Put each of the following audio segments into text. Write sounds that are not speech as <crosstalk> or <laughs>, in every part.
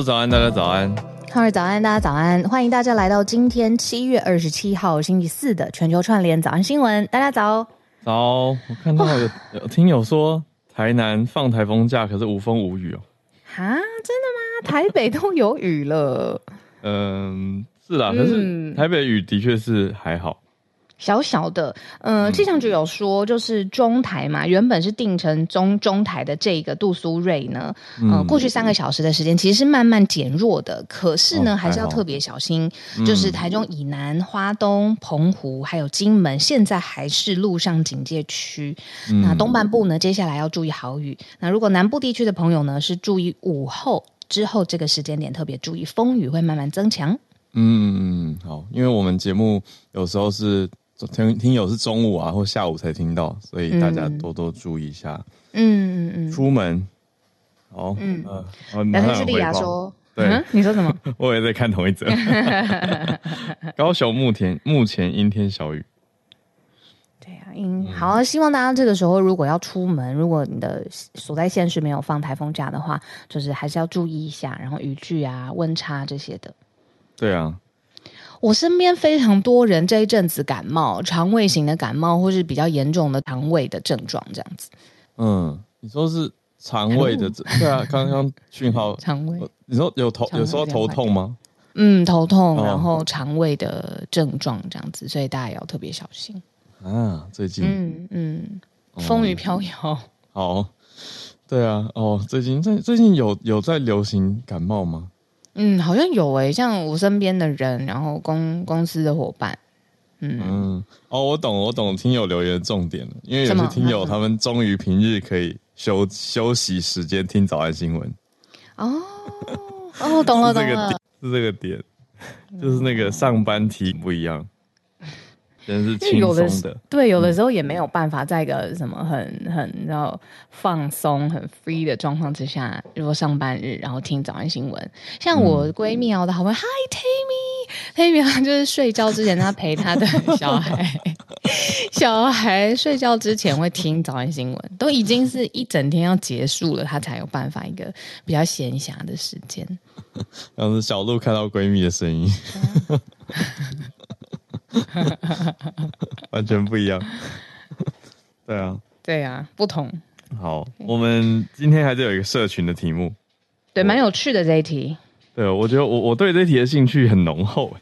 说早安，大家早安。哈喽早安，大家早安，欢迎大家来到今天七月二十七号星期四的全球串联早安新闻。大家早。早，我看到有 <sighs> 有听友说台南放台风假，可是无风无雨哦。哈，真的吗？台北都有雨了。<laughs> 嗯，是啦，可是台北雨的确是还好。小小的，呃，气象局有说，就是中台嘛，原本是定成中中台的这个杜苏芮呢，呃，过去三个小时的时间其实是慢慢减弱的，可是呢，还是要特别小心，就是台中以南、花东、澎湖还有金门，现在还是陆上警戒区。那东半部呢，接下来要注意豪雨。那如果南部地区的朋友呢，是注意午后之后这个时间点，特别注意风雨会慢慢增强。嗯，好，因为我们节目有时候是。听听友是中午啊或下午才听到，所以大家多多注意一下。嗯嗯嗯，出门哦。嗯呃，然后莉亚说，对、嗯，你说什么？<laughs> 我也在看同一则。<laughs> 高雄目前目前阴天小雨。对啊，阴好，希望大家这个时候如果要出门，如果你的所在县市没有放台风假的话，就是还是要注意一下，然后雨具啊、温差这些的。对啊。我身边非常多人这一阵子感冒，肠胃型的感冒，或是比较严重的肠胃的症状，这样子。嗯，你说是肠胃的症？对啊，刚刚讯号。肠胃。你说有头，有时候头痛吗？嗯，头痛，然后肠胃的症状这样子，所以大家也要特别小心。啊，最近。嗯嗯，风雨飘摇。好。对啊，哦，最近最最近有有在流行感冒吗？嗯，好像有诶、欸，像我身边的人，然后公公司的伙伴，嗯。嗯，哦，我懂，我懂，听友留言的重点了，因为有些听友他们终于平日可以休休息时间听早安新闻，哦。哦，懂了，<laughs> 懂了，是这个点，就是那个上班题不一样。真是轻松的，对，有的时候也没有办法在一个什么很很然后放松、很 free 的状况之下，如果上班日然后听早安新闻，像我闺蜜啊，我的好朋友 Hi Tammy，Tammy 就是睡觉之前她陪她的小孩，<laughs> 小孩睡觉之前会听早安新闻，都已经是一整天要结束了，她才有办法一个比较闲暇的时间。<laughs> 然后是小鹿看到闺蜜的声音。<laughs> <laughs> 完全不一样，<laughs> 对啊，对啊，不同。好，我们今天还是有一个社群的题目，对，蛮有趣的这一题。对，我觉得我我对这一题的兴趣很浓厚。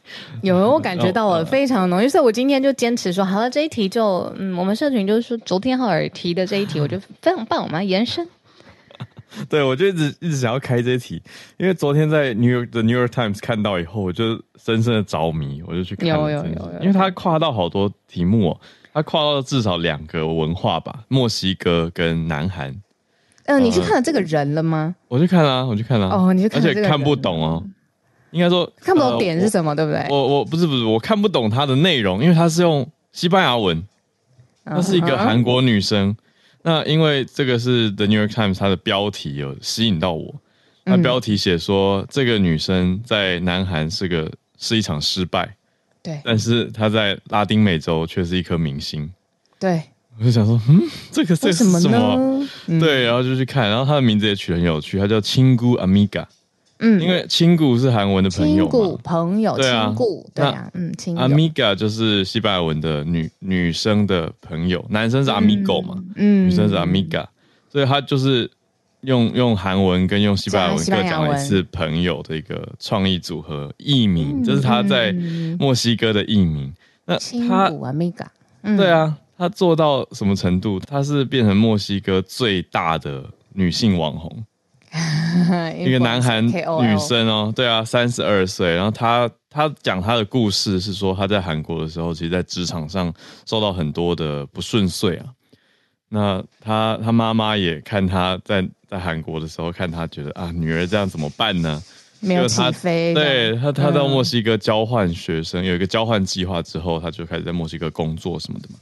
有，<laughs> 我感觉到了非常浓郁，所以我今天就坚持说，好了，这一题就嗯，我们社群就是说昨天浩尔提的这一题，我觉得非常棒，我们要延伸。<laughs> 对，我就一直一直想要开这一题，因为昨天在 New York 的 New York Times 看到以后，我就深深的着迷，我就去看了。有有有，有，因为他跨到好多题目哦，他跨到至少两个文化吧，墨西哥跟南韩。嗯、呃，你去看了这个人了吗？我去看了，我去看了。哦，你去看了，而且看不懂哦。应该说看不懂点是什么，呃、对不对？我我，不是不是，我看不懂它的内容，因为它是用西班牙文，她是一个韩国女生。Uh -huh. 那因为这个是 The New York Times，它的标题有吸引到我。它标题写说、嗯，这个女生在南韩是个是一场失败，对。但是她在拉丁美洲却是一颗明星，对。我就想说，嗯，这个这是什么？什么对，然后就去看，然后她的名字也取得很有趣，她叫亲姑 Amiga。嗯，因为亲故是韩文的朋友嘛，朋友，对啊，对啊，嗯，亲 Amiga 就是西班牙文的女女生的朋友，男生是 Amigo 嘛，嗯，女生是 Amiga，所以他就是用用韩文跟用西班牙文各讲了一次朋友的一个创意组合艺名，这是他在墨西哥的艺名。那他 Amiga，对啊，他做到什么程度？他是变成墨西哥最大的女性网红。一个南韩女生哦，对啊，三十二岁，然后她她讲她的故事是说她在韩国的时候，其实，在职场上受到很多的不顺遂啊。那她她妈妈也看她在在韩国的时候，看她觉得啊，女儿这样怎么办呢？没有起飞。对她，她到墨西哥交换学生，有一个交换计划之后，她就开始在墨西哥工作什么的嘛。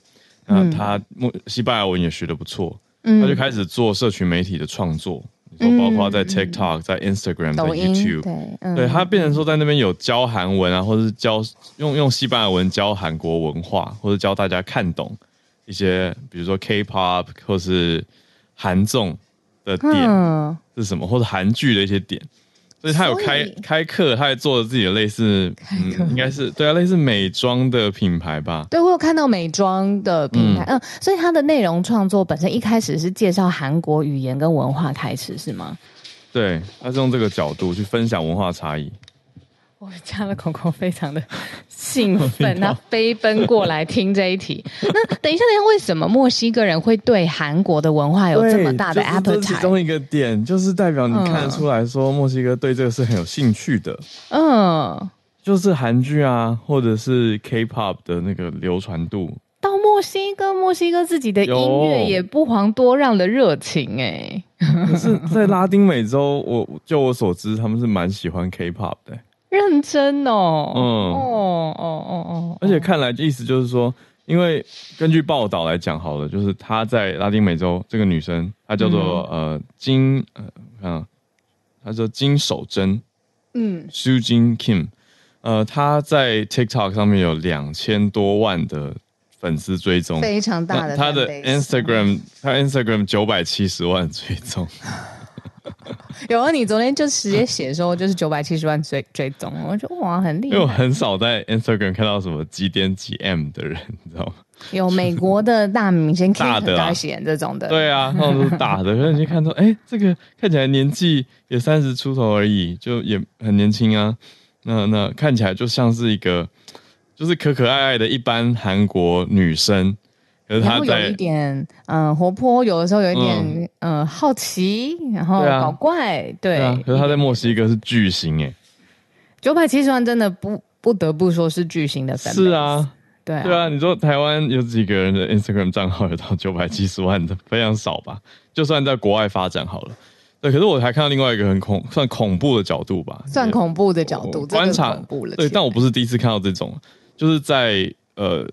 那她墨西班牙文也学的不错，她就开始做社群媒体的创作。说包括在 TikTok、嗯、在 Instagram、在 YouTube，对，嗯、对他变成说在那边有教韩文啊，或者是教用用西班牙文教韩国文化，或者教大家看懂一些，比如说 K-pop 或是韩综的点是什么，或者韩剧的一些点。所以他有开开课，他也做了自己的类似，嗯，应该是对啊，类似美妆的品牌吧。对，我有看到美妆的品牌，嗯，嗯，所以他的内容创作本身一开始是介绍韩国语言跟文化开始，是吗？对，他是用这个角度去分享文化差异。我家的狗狗非常的 <laughs> 兴奋，它飞奔过来听这一题。那等一下，等一下，为什么墨西哥人会对韩国的文化有这么大的 appetite？就是、其中一个点就是代表你看得出来说，墨西哥对这个是很有兴趣的。嗯，就是韩剧啊，或者是 K-pop 的那个流传度。到墨西哥，墨西哥自己的音乐也不遑多让的热情哎。可是，<laughs> 在拉丁美洲，我就我所知，他们是蛮喜欢 K-pop 的。认真哦，嗯，哦哦哦哦，而且看来意思就是说，因为根据报道来讲好了，就是她在拉丁美洲这个女生，她叫做、嗯、呃金呃，看，她叫金守珍，嗯。Jin Kim，呃，她在 TikTok 上面有两千多万的粉丝追踪，非常大的，她的 Instagram，她 Instagram 九百七十万追踪。<laughs> <laughs> 有啊，你昨天就直接写说就是九百七十万追追踪，我觉得哇很厉害。因为我很少在 Instagram 看到什么几点几 M 的人，你知道吗？有美国的大明星 Kim Kardashian 这种的，对啊，那种都是大的。可是你看到，哎、欸，这个看起来年纪也三十出头而已，就也很年轻啊。那那看起来就像是一个，就是可可爱爱的一般韩国女生。可是他有一点嗯、呃、活泼，有的时候有一点嗯、呃、好奇，然后搞怪，对，啊对，啊、可是他在墨西哥是巨星哎，九百七十万真的不不得不说是巨星的。是啊，对啊，对啊。你说台湾有几个人的 Instagram 账号有到九百七十万的？非常少吧？就算在国外发展好了，对。可是我还看到另外一个很恐算恐怖的角度吧，算恐怖的角度观察，恐怖了。对，但我不是第一次看到这种，就是在呃。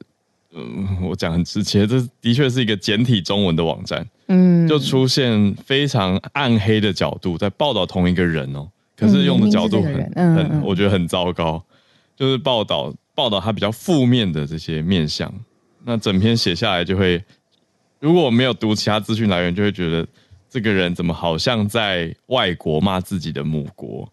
嗯，我讲很直接，这的确是一个简体中文的网站，嗯，就出现非常暗黑的角度在报道同一个人哦，可是用的角度很、嗯、很，我觉得很糟糕，就是报道报道他比较负面的这些面相，那整篇写下来就会，如果我没有读其他资讯来源，就会觉得这个人怎么好像在外国骂自己的母国。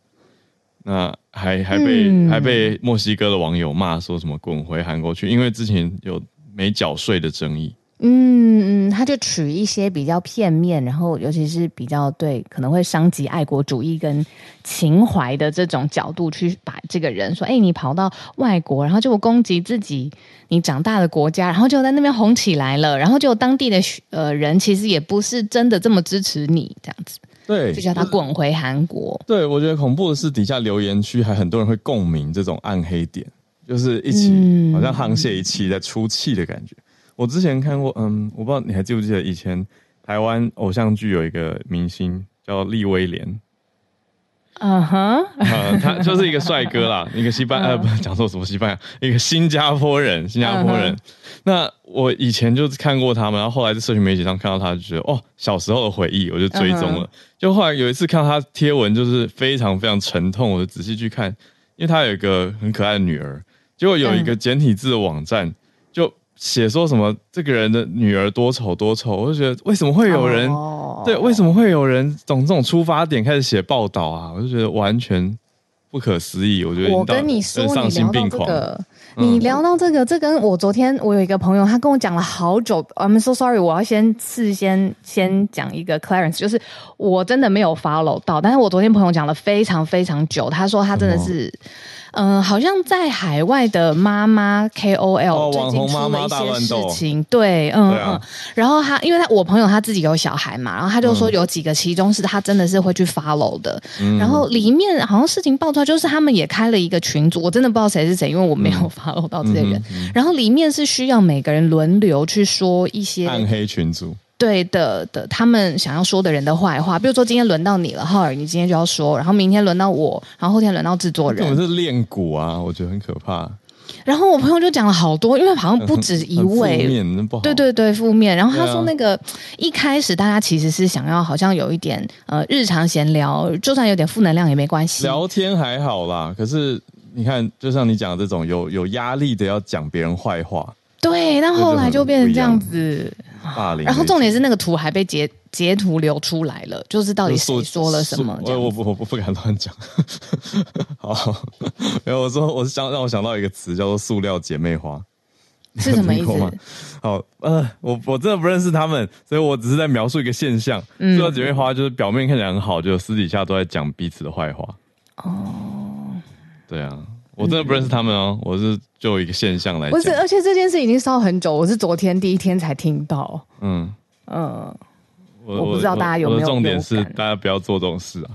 那还还被、嗯、还被墨西哥的网友骂说什么滚回韩国去，因为之前有没缴税的争议。嗯嗯，他就取一些比较片面，然后尤其是比较对可能会伤及爱国主义跟情怀的这种角度去把这个人说，哎，你跑到外国，然后就攻击自己你长大的国家，然后就在那边红起来了，然后就当地的呃人其实也不是真的这么支持你这样子。对，就叫他滚回韩国。对，我觉得恐怖的是底下留言区还很多人会共鸣这种暗黑点，就是一起、嗯、好像沆瀣一气在出气的感觉。我之前看过，嗯，我不知道你还记不记得以前台湾偶像剧有一个明星叫利威廉。嗯哼，呃，他就是一个帅哥啦，一个西班，呃，不是讲错什么西班牙，一个新加坡人，新加坡人。Uh -huh. 那我以前就看过他们，然后后来在社群媒体上看到他，就觉得哦，小时候的回忆，我就追踪了。Uh -huh. 就后来有一次看到他贴文，就是非常非常沉痛，我就仔细去看，因为他有一个很可爱的女儿，结果有一个简体字的网站。Uh. 写说什么这个人的女儿多丑多丑，我就觉得为什么会有人、oh. 对，为什么会有人从这种出发点开始写报道啊？我就觉得完全不可思议。我觉得我跟你说，丧心病狂。你聊到这个，这跟我昨天我有一个朋友，他跟我讲了好久。I'm so sorry，我要先事先先讲一个 Clarence，就是我真的没有 follow 到，但是我昨天朋友讲了非常非常久，他说他真的是。嗯、呃，好像在海外的妈妈 KOL 最近出了一些事情，对，嗯嗯，然后他，因为他我朋友他自己有小孩嘛，然后他就说有几个其中是他真的是会去 follow 的，嗯、然后里面好像事情爆出来，就是他们也开了一个群组，我真的不知道谁是谁，因为我没有 <laughs> follow 到这些人，然后里面是需要每个人轮流去说一些暗黑群组。对的的，他们想要说的人的坏话，比如说今天轮到你了，浩尔，你今天就要说，然后明天轮到我，然后后天轮到制作人。我们是练蛊啊，我觉得很可怕。然后我朋友就讲了好多，因为好像不止一位。对对对，负面。然后他说那个、啊、一开始大家其实是想要好像有一点呃日常闲聊，就算有点负能量也没关系，聊天还好啦。可是你看，就像你讲的这种有有压力的要讲别人坏话。对，但后来就变成这样子，霸凌。然后重点是那个图还被截截图流出来了，就是到底谁说了什么？我我不我不不敢乱讲。<laughs> 好，没有我说我是想让我想到一个词叫做“塑料姐妹花”，是什么 <laughs> 意思？好，呃，我我真的不认识他们，所以我只是在描述一个现象。塑料姐妹花就是表面看起来很好，就私底下都在讲彼此的坏话。哦，对啊。我真的不认识他们哦，我是就一个现象来讲。不是，而且这件事已经烧很久，我是昨天第一天才听到。嗯嗯，我不知道大家有没有。重点是大家不要做这种事啊。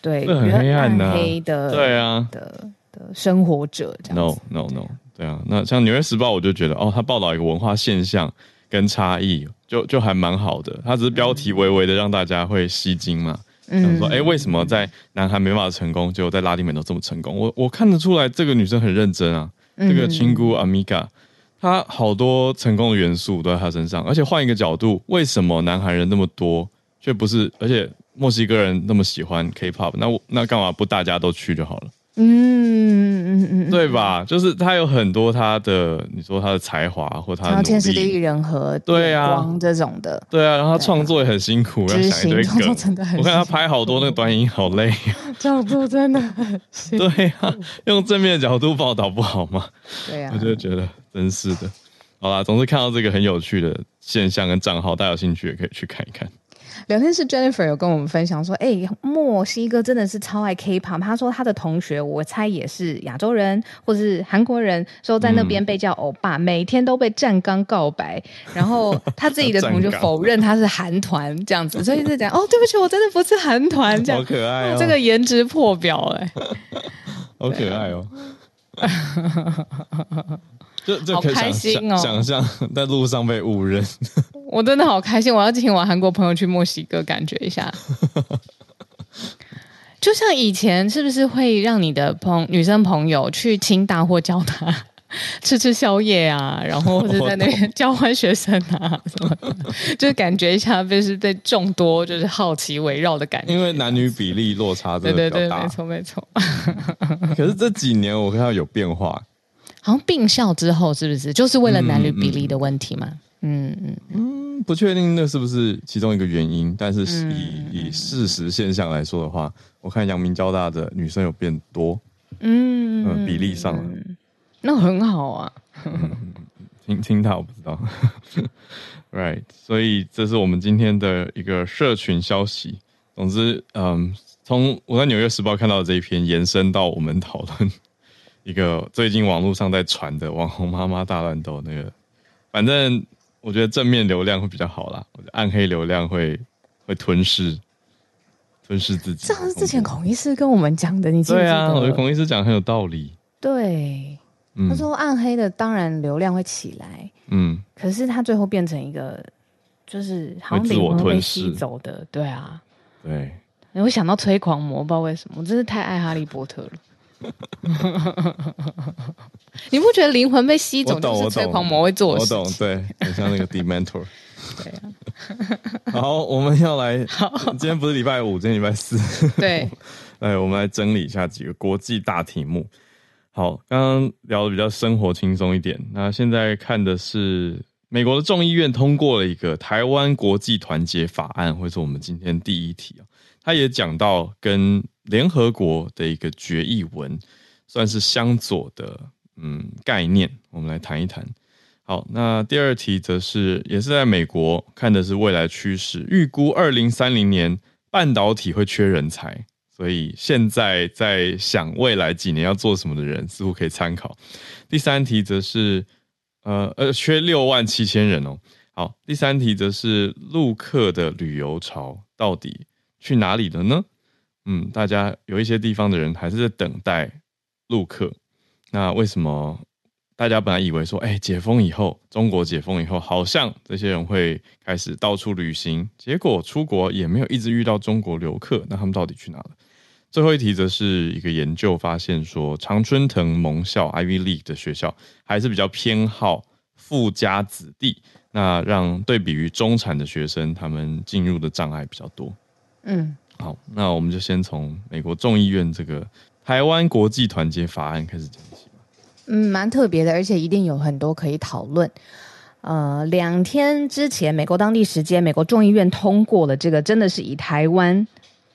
对，很黑暗的。黑的，对啊的的生活者这样。No no no，对啊。那像《纽约时报》，我就觉得哦，他报道一个文化现象跟差异，就就还蛮好的。他只是标题微微的让大家会吸睛嘛。想说，哎、欸，为什么在南韩没办法成功，结果在拉丁美洲这么成功？我我看得出来，这个女生很认真啊。这个亲姑阿米嘎，她好多成功的元素都在她身上。而且换一个角度，为什么南韩人那么多，却不是？而且墨西哥人那么喜欢 K-pop，那我那干嘛不大家都去就好了？嗯嗯嗯嗯，对吧？就是他有很多他的，你说他的才华或他的天时地利人和，对啊，这种的，对啊。然后他创作也很辛苦，要想一堆梗，我看他拍好多那个短影好累，创作真的很 <laughs> 辛苦。对啊，用正面的角度报道不好吗？对啊，我就觉得真是的。好啦，总是看到这个很有趣的现象跟账号，大家有兴趣也可以去看一看。聊天室 Jennifer 有跟我们分享说，哎、欸，墨西哥真的是超爱 K-pop。他说他的同学，我猜也是亚洲人或者是韩国人，说在那边被叫欧巴，嗯、每天都被站岗告白。然后他自己的同学 <laughs> 否认他是韩团这样子，所以就讲哦，对不起，我真的不是韩团。这样好可爱哦，这个颜值破表哎，好可爱哦。就就可以想象、哦，想象在路上被误认。<laughs> 我真的好开心！我要请我韩国朋友去墨西哥感觉一下。<laughs> 就像以前，是不是会让你的朋女生朋友去清大或交大吃吃宵夜啊？然后或者在那边交换学生啊什么的，就是感觉一下，就是被众多就是好奇围绕的感觉。因为男女比例落差真的比较大，对对对，没错没错。<laughs> 可是这几年我看到有变化。好像并校之后，是不是就是为了男女比例的问题嘛？嗯嗯嗯，不确定那是不是其中一个原因，但是以、嗯、以事实现象来说的话，我看阳明交大的女生有变多，嗯，嗯比例上、嗯，那很好啊。嗯、听听他我不知道，<laughs> right，所以这是我们今天的一个社群消息。总之，嗯，从我在纽约时报看到的这一篇延伸到我们讨论。一个最近网络上在传的网红妈妈大乱斗那个，反正我觉得正面流量会比较好啦，我觉得暗黑流量会会吞噬吞噬自己。这是之前孔医师跟我们讲的，你记得？对啊，我觉得孔医师讲很有道理。对，嗯、他说暗黑的当然流量会起来，嗯，可是他最后变成一个就是好像灵魂被吸走的，对啊，对。我会想到催狂魔，不知道为什么，我真是太爱哈利波特了。<laughs> 你不觉得灵魂被吸走就是催狂魔会做的事情？我懂，对，很像那个 Dementor。<laughs> 对啊。<laughs> 好，我们要来。今天不是礼拜五，今天礼拜四。对。来，我们来整理一下几个国际大题目。好，刚刚聊的比较生活轻松一点。那现在看的是美国的众议院通过了一个台湾国际团结法案，会是我们今天第一题。他也讲到跟联合国的一个决议文，算是相左的嗯概念，我们来谈一谈。好，那第二题则是也是在美国看的是未来趋势，预估二零三零年半导体会缺人才，所以现在在想未来几年要做什么的人似乎可以参考。第三题则是呃呃缺六万七千人哦。好，第三题则是陆客的旅游潮到底去哪里了呢？嗯，大家有一些地方的人还是在等待陆客。那为什么大家本来以为说，哎、解封以后，中国解封以后，好像这些人会开始到处旅行，结果出国也没有一直遇到中国游客，那他们到底去哪了？最后一题则是一个研究发现说，常春藤盟校 Ivy League 的学校还是比较偏好富家子弟，那让对比于中产的学生，他们进入的障碍比较多。嗯，好，那我们就先从美国众议院这个台湾国际团结法案开始讲起吧。嗯，蛮特别的，而且一定有很多可以讨论。呃，两天之前，美国当地时间，美国众议院通过了这个，真的是以台湾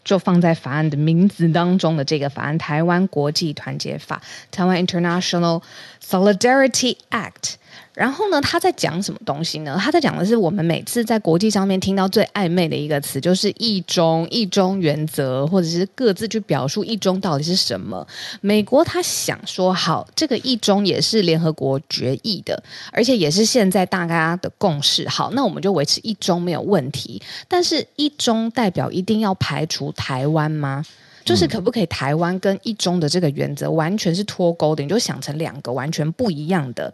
就放在法案的名字当中的这个法案——台湾国际团结法（台湾 International Solidarity Act）。然后呢，他在讲什么东西呢？他在讲的是我们每次在国际上面听到最暧昧的一个词，就是“一中”、“一中原则”，或者是各自去表述“一中”到底是什么。美国他想说，好，这个“一中”也是联合国决议的，而且也是现在大家的共识。好，那我们就维持“一中”没有问题。但是“一中”代表一定要排除台湾吗？就是可不可以台湾跟“一中”的这个原则完全是脱钩的？你就想成两个完全不一样的。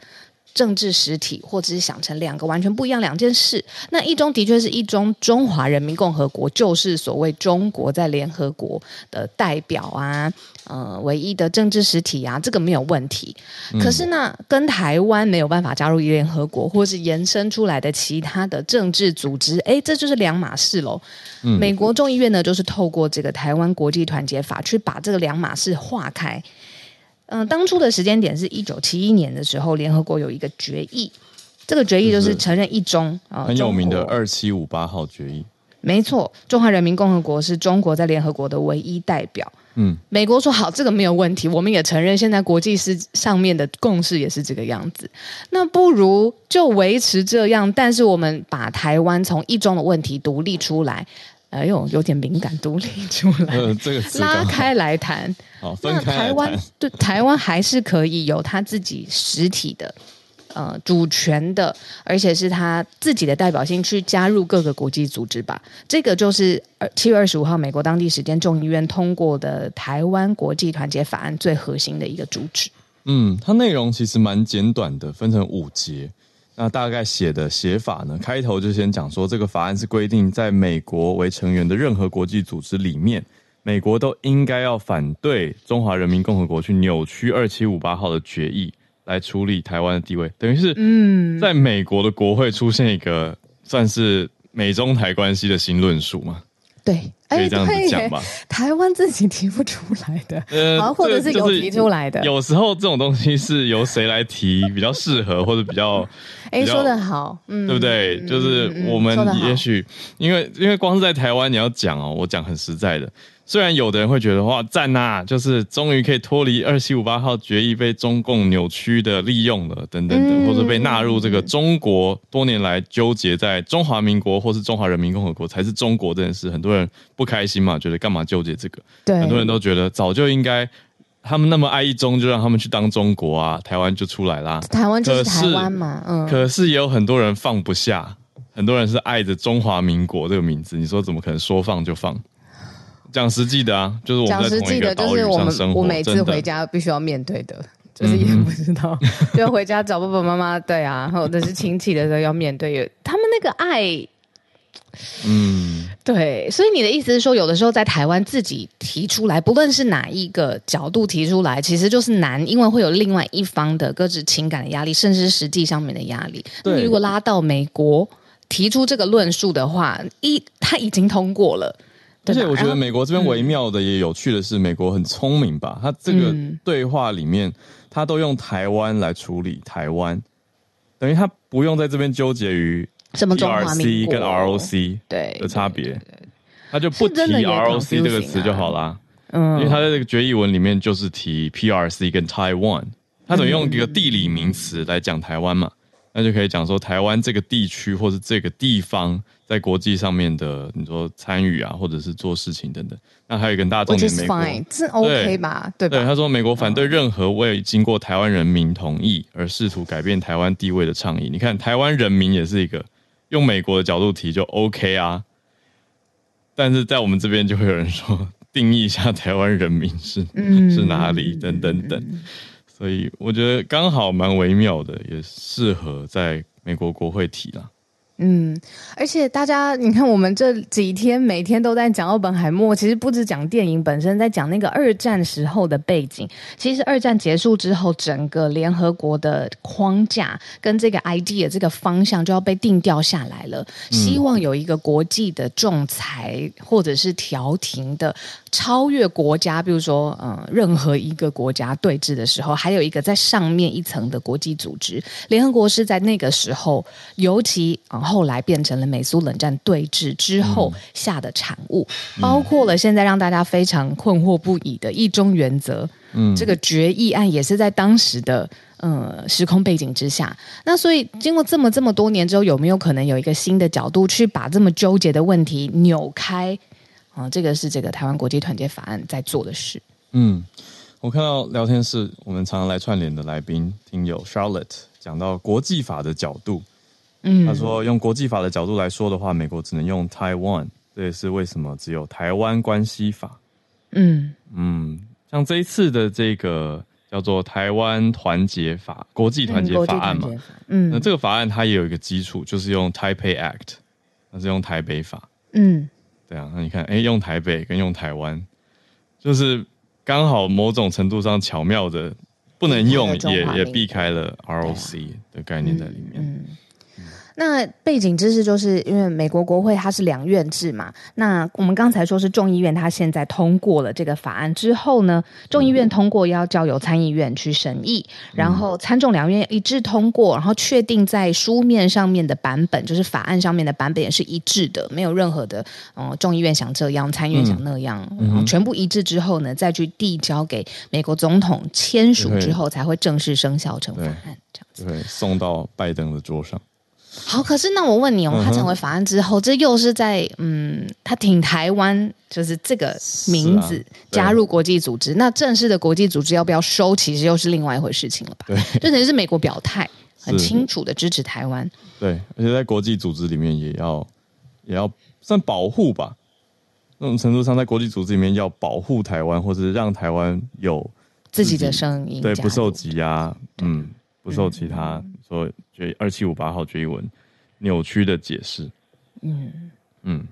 政治实体，或者是想成两个完全不一样两件事。那一中的确是一中，中华人民共和国就是所谓中国在联合国的代表啊，呃，唯一的政治实体啊，这个没有问题。可是呢，跟台湾没有办法加入联合国，或是延伸出来的其他的政治组织，哎，这就是两码事喽。美国众议院呢，就是透过这个台湾国际团结法，去把这个两码事划开。嗯、呃，当初的时间点是一九七一年的时候，联合国有一个决议，这个决议就是承认一中啊，很有名的二七五八号决议。没错，中华人民共和国是中国在联合国的唯一代表。嗯，美国说好，这个没有问题，我们也承认，现在国际是上面的共识也是这个样子。那不如就维持这样，但是我们把台湾从一中的问题独立出来。哎呦，有点敏感，独立出来，<laughs> 呃、这个拉开来谈。好，分开来谈。那台湾对台湾还是可以有他自己实体的呃主权的，而且是他自己的代表性去加入各个国际组织吧。这个就是七月二十五号美国当地时间众议院通过的台湾国际团结法案最核心的一个主旨。嗯，它内容其实蛮简短的，分成五节。那大概写的写法呢？开头就先讲说，这个法案是规定，在美国为成员的任何国际组织里面，美国都应该要反对中华人民共和国去扭曲二七五八号的决议来处理台湾的地位，等于是嗯，在美国的国会出现一个算是美中台关系的新论述嘛。对，可以这样子讲吧。<laughs> 台湾自己提不出来的，呃，或者是有提出来的。有时候这种东西是由谁来提比较适合，或者比较，哎，说的好，嗯，对不对？就是我们也许因为因为光是在台湾你要讲哦，我讲很实在的。虽然有的人会觉得哇赞呐，就是终于可以脱离二七五八号决议被中共扭曲的利用了，等等等，或者被纳入这个中国多年来纠结在中华民国或是中华人民共和国才是中国这件事，很多人不开心嘛，觉得干嘛纠结这个？对，很多人都觉得早就应该，他们那么爱一中，就让他们去当中国啊，台湾就出来啦。台湾就是台湾嘛，嗯。可是也有很多人放不下，很多人是爱着中华民国这个名字，你说怎么可能说放就放？讲实际的啊，就是我们在同一个岛屿上生活，我每次回家必须要面对的，就是也不知道，<laughs> 就回家找爸爸妈妈，对啊，或者是亲戚的时候要面对，他们那个爱，嗯，对，所以你的意思是说，有的时候在台湾自己提出来，不论是哪一个角度提出来，其实就是难，因为会有另外一方的各自情感的压力，甚至是实际上面的压力。对，你如果拉到美国提出这个论述的话，一他已经通过了。而且我觉得美国这边微妙的也有趣的是，美国很聪明吧？他这个对话里面，他都用台湾来处理台湾，等于他不用在这边纠结于什么 PRC 跟 ROC 对的差别，他就不提 ROC 这个词就好啦。嗯，因为他在这个决议文里面就是提 PRC 跟 Taiwan，他等于用一个地理名词来讲台湾嘛。那就可以讲说，台湾这个地区或是这个地方在国际上面的，你说参与啊，或者是做事情等等。那还有一个大重点，美国这 OK 吧？对吧？对，他说美国反对任何未经过台湾人民同意而试图改变台湾地位的倡议。你看，台湾人民也是一个用美国的角度提就 OK 啊，但是在我们这边就会有人说，定义一下台湾人民是、嗯、<laughs> 是哪里等等等。所以我觉得刚好蛮微妙的，也适合在美国国会提啦。嗯，而且大家，你看，我们这几天每天都在讲奥本海默，其实不止讲电影本身，在讲那个二战时候的背景。其实二战结束之后，整个联合国的框架跟这个 idea 这个方向就要被定调下来了。希望有一个国际的仲裁或者是调停的，超越国家，比如说，嗯，任何一个国家对峙的时候，还有一个在上面一层的国际组织。联合国是在那个时候，尤其啊。后来变成了美苏冷战对峙之后下的产物，嗯、包括了现在让大家非常困惑不已的一中原则。嗯，这个决议案也是在当时的呃时空背景之下。那所以经过这么这么多年之后，有没有可能有一个新的角度去把这么纠结的问题扭开？啊、呃，这个是这个台湾国际团结法案在做的事。嗯，我看到聊天室我们常常来串联的来宾听友 Charlotte 讲到国际法的角度。嗯，他说用国际法的角度来说的话，美国只能用 Taiwan，这也是为什么只有台湾关系法。嗯嗯，像这一次的这个叫做台湾团结法、国际团结法案嘛，嗯，那这个法案它也有一个基础，就是用 Taipei Act，那是用台北法。嗯，对啊，那你看，哎，用台北跟用台湾，就是刚好某种程度上巧妙的不能用，也也避开了 ROC 的概念在里面。嗯。嗯那背景知识就是因为美国国会它是两院制嘛，那我们刚才说是众议院，它现在通过了这个法案之后呢，众议院通过要交由参议院去审议，然后参众两院一致通过，然后确定在书面上面的版本，就是法案上面的版本也是一致的，没有任何的，嗯、呃，众议院想这样，参议院想那样，嗯、全部一致之后呢，再去递交给美国总统签署之后，才会正式生效成法案，这样子，对，送到拜登的桌上。好，可是那我问你哦，他成为法案之后，这又是在嗯，他挺台湾，就是这个名字加入国际组织，那正式的国际组织要不要收，其实又是另外一回事情了吧？对，就等于是美国表态很清楚的支持台湾。对，而且在国际组织里面也要也要算保护吧，那种程度上，在国际组织里面要保护台湾，或者是让台湾有自己，自己的声音，对，不受挤压，嗯，不受其他。嗯说决二七五八号决议文扭曲的解释，嗯。嗯，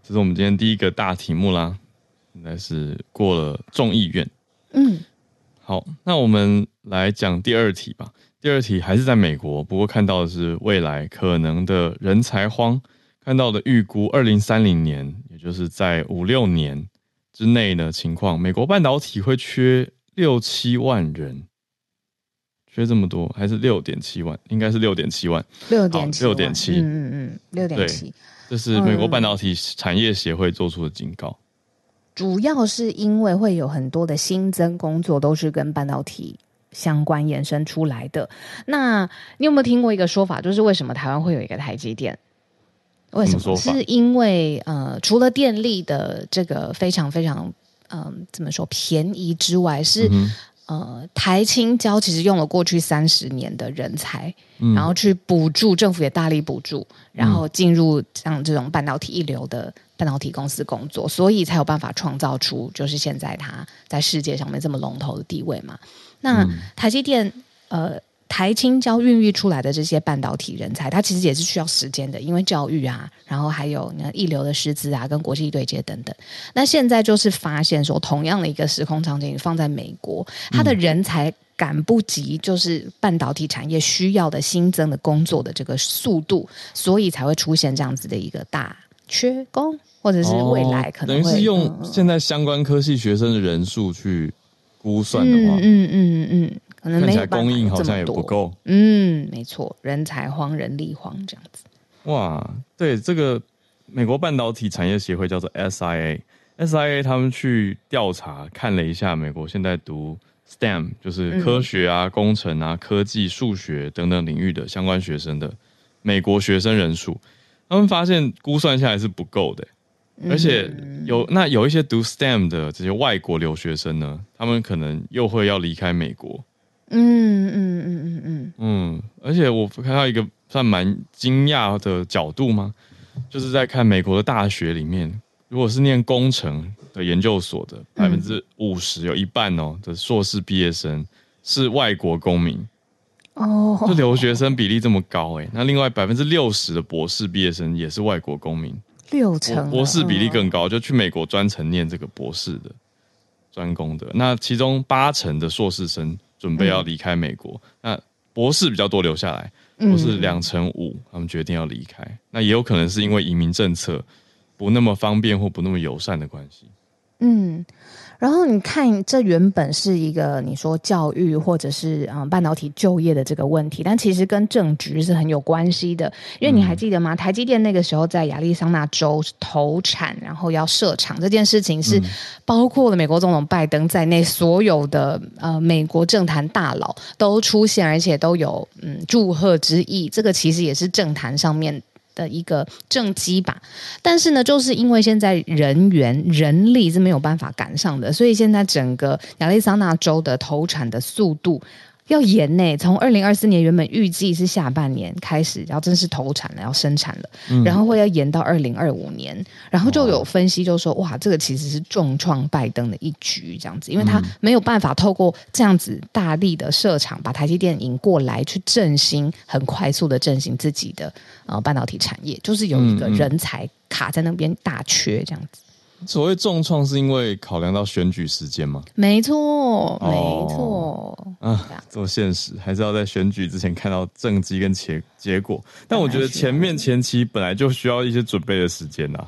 这是我们今天第一个大题目啦，应该是过了众议院，嗯，好，那我们来讲第二题吧。第二题还是在美国，不过看到的是未来可能的人才荒，看到的预估二零三零年，也就是在五六年之内的情况，美国半导体会缺六七万人。缺这么多，还是六点七万？应该是六点七万。六点七，六点七，嗯嗯，六点七。这是美国半导体产业协会做出的警告。主要是因为会有很多的新增工作都是跟半导体相关延伸出来的。那你有没有听过一个说法，就是为什么台湾会有一个台积电？为什么？什么？是因为呃，除了电力的这个非常非常嗯、呃，怎么说便宜之外，是。嗯呃，台青交其实用了过去三十年的人才，嗯、然后去补助，政府也大力补助，然后进入像这种半导体一流的半导体公司工作，所以才有办法创造出就是现在它在世界上面这么龙头的地位嘛。那台积电，呃。台青交孕育出来的这些半导体人才，它其实也是需要时间的，因为教育啊，然后还有你看一流的师资啊，跟国际对接等等。那现在就是发现说，同样的一个时空场景放在美国，它的人才赶不及，就是半导体产业需要的新增的工作的这个速度，所以才会出现这样子的一个大缺工，或者是未来可能等于是用现在相关科系学生的人数去估算的话，嗯嗯嗯嗯。嗯可能没有供应好像也不够，嗯，没错，人才荒、人力荒这样子。哇，对，这个美国半导体产业协会叫做 SIA，SIA 他们去调查看了一下美国现在读 STEM，就是科学啊、嗯、工程啊、科技、数学等等领域的相关学生的美国学生人数，他们发现估算下来是不够的，而且有那有一些读 STEM 的这些外国留学生呢，他们可能又会要离开美国。嗯嗯嗯嗯嗯。嗯，而且我看到一个算蛮惊讶的角度吗？就是在看美国的大学里面，如果是念工程的研究所的，百分之五十有一半哦的硕士毕业生是外国公民。哦，就留学生比例这么高哎、欸，那另外百分之六十的博士毕业生也是外国公民，六成博士比例更高，就去美国专程念这个博士的专攻的。那其中八成的硕士生准备要离开美国，嗯、那博士比较多留下来，博士两成五他们决定要离开，那也有可能是因为移民政策不那么方便或不那么友善的关系。嗯，然后你看，这原本是一个你说教育或者是嗯半导体就业的这个问题，但其实跟政局是很有关系的。因为你还记得吗？嗯、台积电那个时候在亚利桑那州投产，然后要设厂这件事情，是包括了美国总统拜登在内所有的呃美国政坛大佬都出现，而且都有嗯祝贺之意。这个其实也是政坛上面。的一个政绩吧，但是呢，就是因为现在人员人力是没有办法赶上的，所以现在整个亚利桑那州的投产的速度。要延呢，从二零二四年原本预计是下半年开始，要正式投产了，要生产了，嗯、然后会要延到二零二五年，然后就有分析就说，哇，这个其实是重创拜登的一局，这样子，因为他没有办法透过这样子大力的设厂，把台积电引过来，去振兴，很快速的振兴自己的呃半导体产业，就是有一个人才卡在那边大缺这样子。所谓重创，是因为考量到选举时间吗？没错，没错。啊，做现实还是要在选举之前看到政绩跟结结果。但我觉得前面前期本来就需要一些准备的时间呐。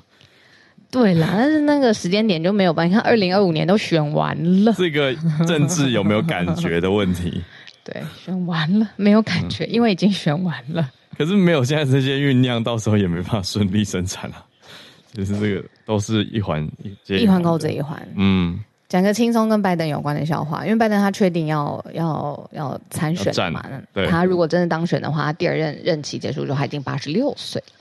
对啦，但是那个时间点就没有办法。你看，二零二五年都选完了，这个政治有没有感觉的问题？<laughs> 对，选完了没有感觉，因为已经选完了。可是没有现在这些酝酿，到时候也没办法顺利生产啊。就是这个都是一环一环扣着一环。嗯，讲个轻松跟拜登有关的笑话，因为拜登他确定要要要参选嘛，对，他如果真的当选的话，他第二任任期结束之后，他已经八十六岁了。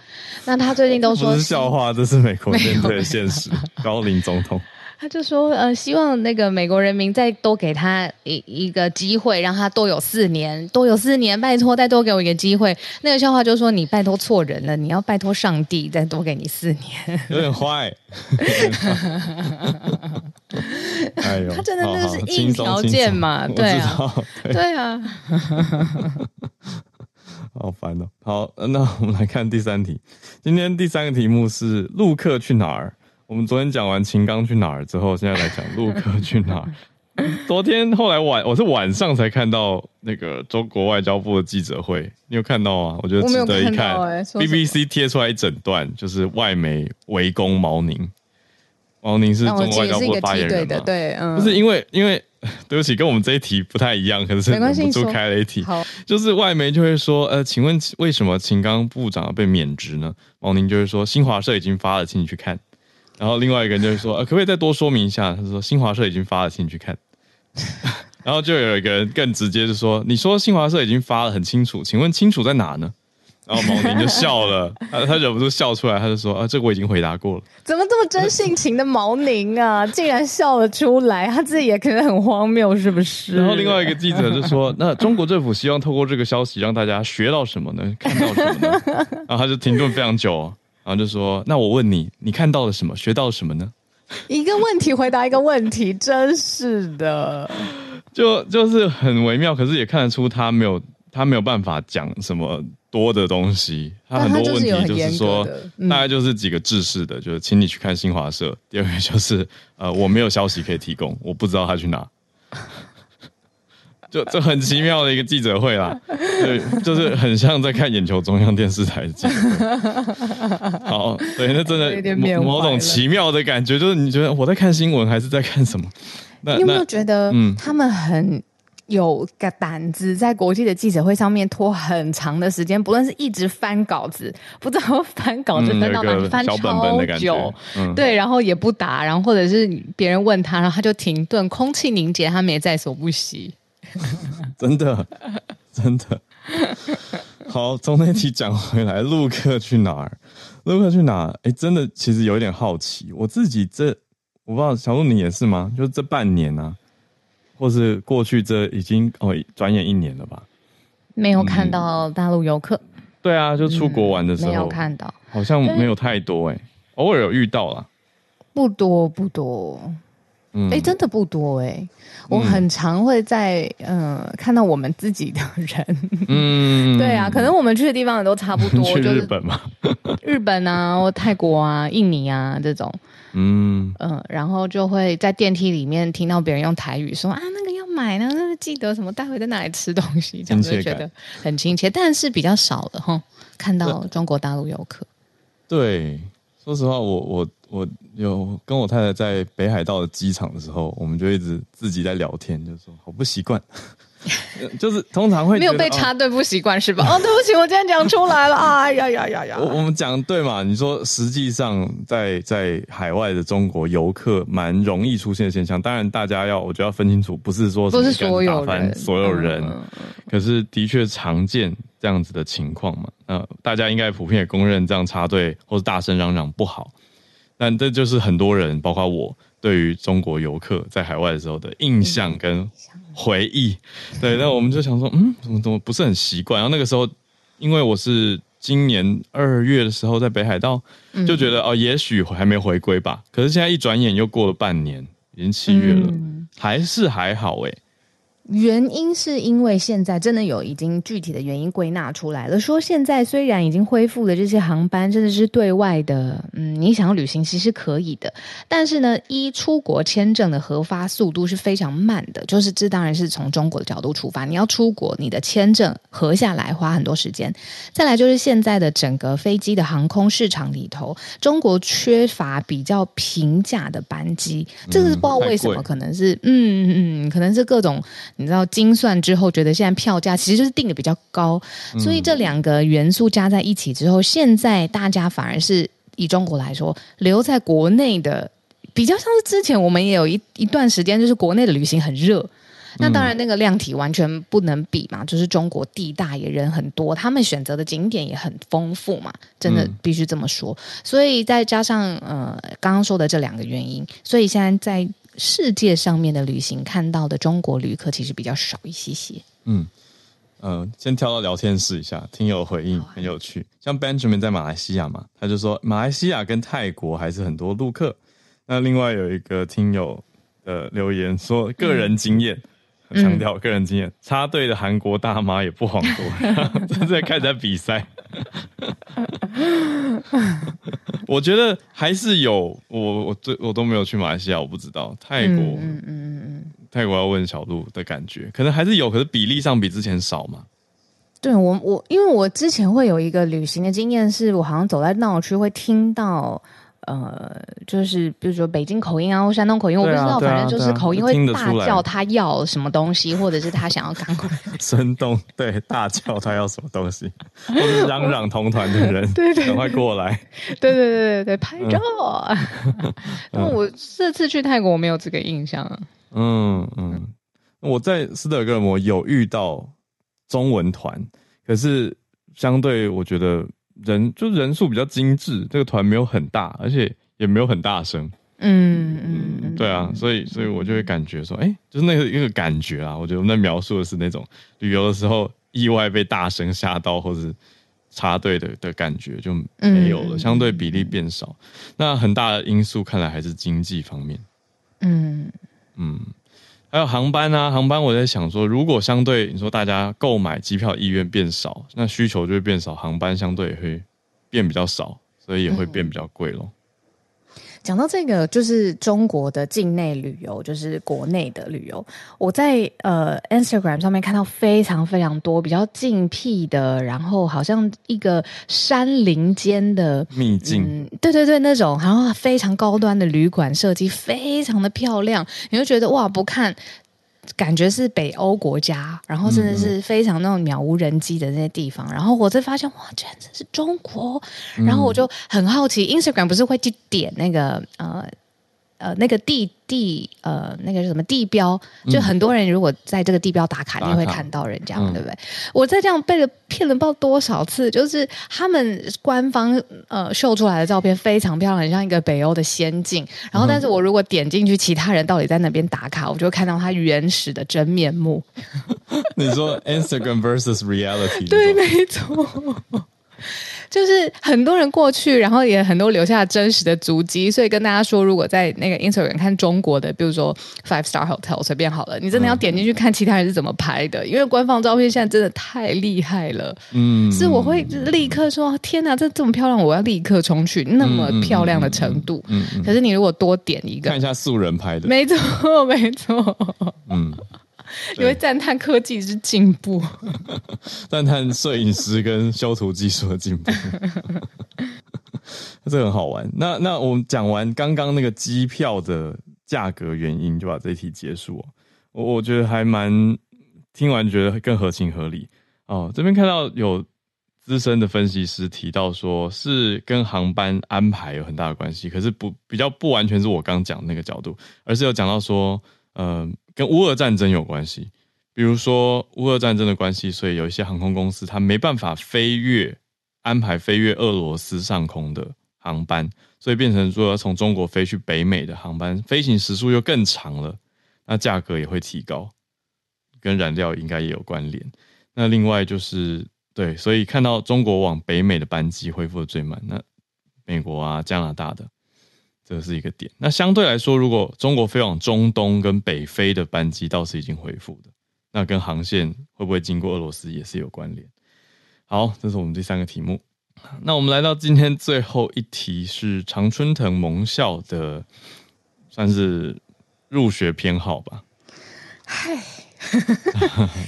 那他最近都说 <laughs> 笑话，这是美国面对的现实，高龄总统。他就说，呃，希望那个美国人民再多给他一一个机会，让他多有四年，多有四年，拜托，再多给我一个机会。那个笑话就说，你拜托错人了，你要拜托上帝再多给你四年。有点坏。哎呦，他真的那是硬条件嘛？对啊，对啊。好烦哦。好，那我们来看第三题。今天第三个题目是陆客去哪儿？我们昨天讲完秦刚去哪儿之后，现在来讲陆克去哪儿。<laughs> 昨天后来晚，我是晚上才看到那个中国外交部的记者会，你有看到吗？我觉得值得一看。看欸、BBC 贴出来一整段，就是外媒围攻毛宁。毛宁是中国外交部的发言人嘛？对，嗯，不是因为因为对不起，跟我们这一题不太一样，可是忍不住开了一题。好，就是外媒就会说，呃，请问为什么秦刚部长被免职呢？毛宁就会说，新华社已经发了，请你去看。然后另外一个人就是说，呃，可不可以再多说明一下？他说新华社已经发了，请你去看。<laughs> 然后就有一个人更直接就说，你说新华社已经发了很清楚，请问清楚在哪呢？然后毛宁就笑了，<laughs> 他他忍不住笑出来，他就说，啊，这个我已经回答过了。怎么这么真性情的毛宁啊，竟然笑了出来？他自己也可能很荒谬，是不是？然后另外一个记者就说，那中国政府希望透过这个消息让大家学到什么呢？看到什么呢？<laughs> 然后他就停顿非常久。然后就说：“那我问你，你看到了什么？学到了什么呢？” <laughs> 一个问题回答一个问题，<laughs> 真是的，就就是很微妙。可是也看得出他没有他没有办法讲什么多的东西。他很多问题就是说，大概就是几个制式的，就是请你去看新华社。第二个就是呃，我没有消息可以提供，我不知道他去哪。就这很奇妙的一个记者会啦，对，就是很像在看眼球中央电视台的记者会。好，对，那真的某某种奇妙的感觉，就是你觉得我在看新闻还是在看什么？那你有没有觉得，嗯，他们很有个胆子，在国际的记者会上面拖很长的时间，不论是一直翻稿子，不知道 <laughs> 翻稿子翻到哪里，翻超久，对，然后也不答，然后或者是别人问他，然后他就停顿，空气凝结，他们也在所不惜。<laughs> 真的，真的好。从那题讲回来，陆客去哪儿？陆客去哪儿？哎、欸，真的，其实有一点好奇。我自己这，我不知道小鹿你也是吗？就这半年啊，或是过去这已经哦，转眼一年了吧？没有看到大陆游客、嗯。对啊，就出国玩的时候、嗯、没有看到，好像没有太多哎、欸，偶尔有遇到啦，不多不多。嗯，哎，真的不多哎、欸。我很常会在嗯、呃、看到我们自己的人，嗯，<laughs> 对啊，可能我们去的地方也都差不多，<laughs> 去日本嘛，<laughs> 日本啊，或泰国啊、印尼啊这种，嗯。嗯、呃，然后就会在电梯里面听到别人用台语说啊，那个要买呢，那个记得什么，待会在哪里吃东西，这样就觉得很亲切，但是比较少了哈，看到中国大陆游客，对，说实话，我我。我有跟我太太在北海道的机场的时候，我们就一直自己在聊天，就说好不习惯，<laughs> 就是通常会没有被插队不习惯是吧？哦，对不起，我今天讲出来了，<laughs> 哎呀呀呀呀！我我们讲对嘛？你说实际上在在海外的中国游客蛮容易出现的现象，当然大家要我觉得要分清楚，不是说不是所有人所有人，可是的确常见这样子的情况嘛。呃，大家应该普遍也公认这样插队或者大声嚷嚷不好。但这就是很多人，包括我，对于中国游客在海外的时候的印象跟回忆。对，那我们就想说，嗯，怎么怎么不是很习惯？然后那个时候，因为我是今年二月的时候在北海道，就觉得哦，也许还没回归吧。可是现在一转眼又过了半年，已经七月了，还是还好诶。原因是因为现在真的有已经具体的原因归纳出来了，说现在虽然已经恢复了这些航班，真的是对外的，嗯，你想要旅行其实可以的，但是呢，一出国签证的核发速度是非常慢的，就是这当然是从中国的角度出发，你要出国，你的签证核下来花很多时间，再来就是现在的整个飞机的航空市场里头，中国缺乏比较平价的班机，这个是不知道为什么，可能是，嗯嗯嗯，可能是各种。你知道精算之后，觉得现在票价其实就是定的比较高，所以这两个元素加在一起之后，现在大家反而是以中国来说，留在国内的比较像是之前我们也有一一段时间，就是国内的旅行很热，那当然那个量体完全不能比嘛，就是中国地大也人很多，他们选择的景点也很丰富嘛，真的必须这么说。所以再加上呃刚刚说的这两个原因，所以现在在。世界上面的旅行看到的中国旅客其实比较少一些些。嗯，呃，先跳到聊天室一下，听友回应很有趣。像 Benjamin 在马来西亚嘛，他就说马来西亚跟泰国还是很多陆客。那另外有一个听友的留言说，个人经验，强、嗯、调个人经验，插队的韩国大妈也不遑多，正 <laughs> 在开在比赛。我觉得还是有，我我最我都没有去马来西亚，我不知道泰国，嗯嗯嗯嗯，泰国要问小路的感觉，可能还是有，可是比例上比之前少嘛。对我我，因为我之前会有一个旅行的经验，是我好像走在闹区会听到。呃，就是比如说北京口音啊，或山东口音，啊、我不知道，反正就是口音会大叫他要什么东西，或者是他想要赶快。<laughs> 山东对大叫他要什么东西，或者嚷嚷同团的人，对对，赶快过来。对对对对对，拍照。<laughs> 那、嗯、我这次去泰国，我没有这个印象。嗯嗯，我在斯德哥尔摩有遇到中文团，可是相对我觉得。人就人数比较精致，这个团没有很大，而且也没有很大声。嗯嗯，嗯，对啊，所以所以我就会感觉说，哎、欸，就是那个一个感觉啊。我觉得我们在描述的是那种旅游的时候意外被大声吓到，或者插队的的感觉就没有了，相对比例变少。那很大的因素看来还是经济方面。嗯嗯。还有航班啊，航班我在想说，如果相对你说大家购买机票意愿变少，那需求就会变少，航班相对也会变比较少，所以也会变比较贵咯。讲到这个，就是中国的境内旅游，就是国内的旅游。我在呃 Instagram 上面看到非常非常多比较静僻的，然后好像一个山林间的秘境，嗯，对对对，那种，然后非常高端的旅馆设计，非常的漂亮，你就觉得哇，不看。感觉是北欧国家，然后真的是非常那种渺无人迹的那些地方，嗯、然后我才发现哇，居然这是中国，然后我就很好奇、嗯、，Instagram 不是会去点那个呃。呃，那个地地呃，那个什么地标，就很多人如果在这个地标打卡，嗯、你会看到人家嘛，对不对？我在这样被了骗了不知道多少次，就是他们官方呃秀出来的照片非常漂亮，很像一个北欧的仙境。然后，但是我如果点进去，其他人到底在那边打卡，我就会看到他原始的真面目。<laughs> 你说 Instagram versus reality？<laughs> 对，没错。就是很多人过去，然后也很多留下真实的足迹，所以跟大家说，如果在那个 Instagram 看中国的，比如说 Five Star Hotel 随便好了，你真的要点进去看其他人是怎么拍的，嗯、因为官方照片现在真的太厉害了。嗯，是我会立刻说，天哪，这这么漂亮，我要立刻冲去，那么漂亮的程度。嗯，嗯嗯嗯可是你如果多点一个，看一下素人拍的，没错，没错。嗯。你会赞叹科技之进步，<laughs> 赞叹摄影师跟修图技术的进步，<laughs> 这个很好玩。那那我们讲完刚刚那个机票的价格原因，就把这一题结束。我我觉得还蛮听完觉得更合情合理哦。这边看到有资深的分析师提到说，是跟航班安排有很大的关系，可是不比较不完全是我刚讲的那个角度，而是有讲到说，嗯、呃。跟乌俄战争有关系，比如说乌俄战争的关系，所以有一些航空公司它没办法飞越安排飞越俄罗斯上空的航班，所以变成说要从中国飞去北美的航班，飞行时数又更长了，那价格也会提高，跟燃料应该也有关联。那另外就是对，所以看到中国往北美的班机恢复的最慢，那美国啊、加拿大的。这是一个点。那相对来说，如果中国飞往中东跟北非的班机倒是已经恢复的，那跟航线会不会经过俄罗斯也是有关联。好，这是我们第三个题目。那我们来到今天最后一题，是常春藤盟校的，算是入学偏好吧？嗨，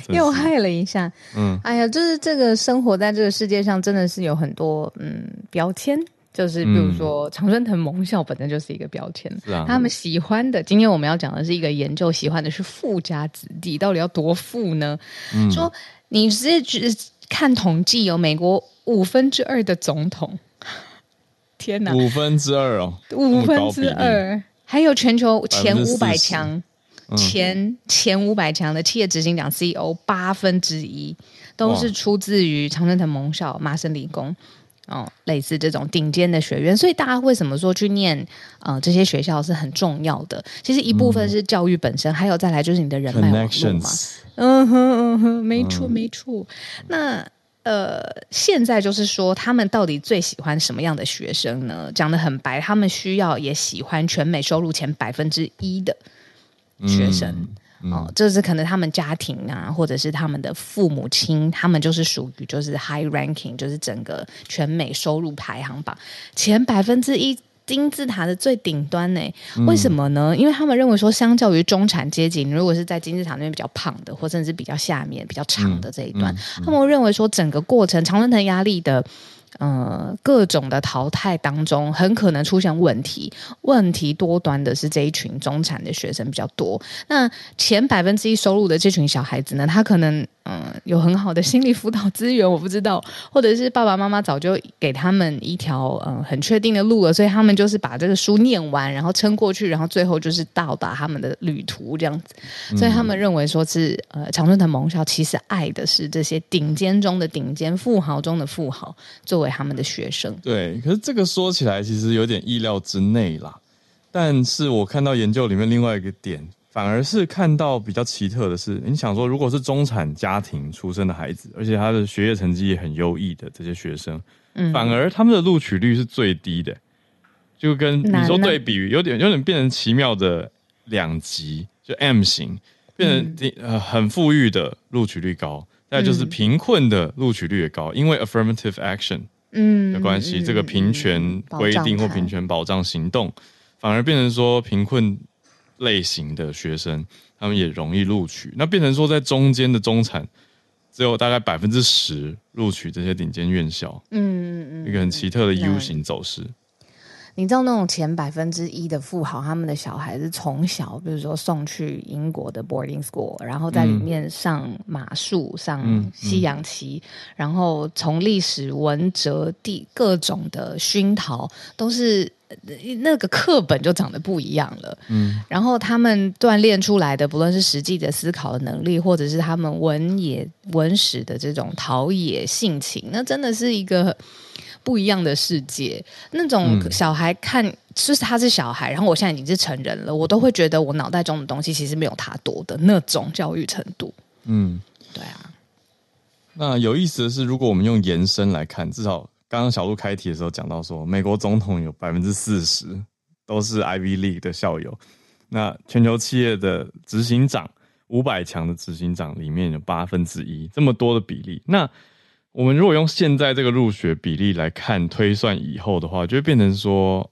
又害了一下。嗯，哎呀，<laughs> 就是这个生活在这个世界上，真的是有很多嗯标签。就是比如说，常春藤盟校本身就是一个标签。是啊，他们喜欢的，今天我们要讲的是一个研究，喜欢的是富家子弟，到底要多富呢？嗯、说你直接看统计，有美国五分之二的总统，<laughs> 天哪，五分之二哦，五分之二，还有全球前五百强，前、嗯、前五百强的企业执行长 CEO 八分之一都是出自于常春藤盟校、麻省理工。哦，类似这种顶尖的学院，所以大家为什么说去念呃这些学校是很重要的？其实一部分是教育本身，嗯、还有再来就是你的人脉网络嘛。嗯哼嗯哼，没错没错。嗯、那呃，现在就是说，他们到底最喜欢什么样的学生呢？讲的很白，他们需要也喜欢全美收入前百分之一的学生。嗯哦，就是可能他们家庭啊，或者是他们的父母亲，他们就是属于就是 high ranking，就是整个全美收入排行榜前百分之一金字塔的最顶端呢？为什么呢？因为他们认为说，相较于中产阶级，如果是在金字塔那边比较胖的，或者是比较下面比较长的这一段，他们会认为说，整个过程常春藤压力的。呃，各种的淘汰当中，很可能出现问题。问题多端的是这一群中产的学生比较多。那前百分之一收入的这群小孩子呢，他可能。嗯，有很好的心理辅导资源，我不知道，或者是爸爸妈妈早就给他们一条嗯很确定的路了，所以他们就是把这个书念完，然后撑过去，然后最后就是到达他们的旅途这样子。所以他们认为说是呃长春藤盟校其实爱的是这些顶尖中的顶尖、富豪中的富豪作为他们的学生。对，可是这个说起来其实有点意料之内啦。但是我看到研究里面另外一个点。反而是看到比较奇特的是，你想说，如果是中产家庭出生的孩子，而且他的学业成绩也很优异的这些学生，嗯，反而他们的录取率是最低的，就跟你说对比，有点有点变成奇妙的两极，就 M 型，变成呃很富裕的录取率高，再就是贫困的录取率也高，因为 affirmative action 嗯的关系，这个平权规定或平权保障行动，反而变成说贫困。类型的学生，他们也容易录取。那变成说，在中间的中产，只有大概百分之十录取这些顶尖院校。嗯嗯嗯，一个很奇特的 U 型走势。你知道那种前百分之一的富豪，他们的小孩子从小，比如说送去英国的 boarding school，然后在里面上马术、上西洋棋，嗯嗯、然后从历史、文哲、地各种的熏陶，都是那个课本就长得不一样了。嗯，然后他们锻炼出来的，不论是实际的思考的能力，或者是他们文野文史的这种陶冶性情，那真的是一个。不一样的世界，那种小孩看，嗯、就是他是小孩，然后我现在已经是成人了，我都会觉得我脑袋中的东西其实没有他多的那种教育程度。嗯，对啊。那有意思的是，如果我们用延伸来看，至少刚刚小鹿开题的时候讲到说，美国总统有百分之四十都是 Ivy League 的校友，那全球企业的执行长五百强的执行长里面有八分之一这么多的比例，那我们如果用现在这个入学比例来看推算以后的话，就会变成说，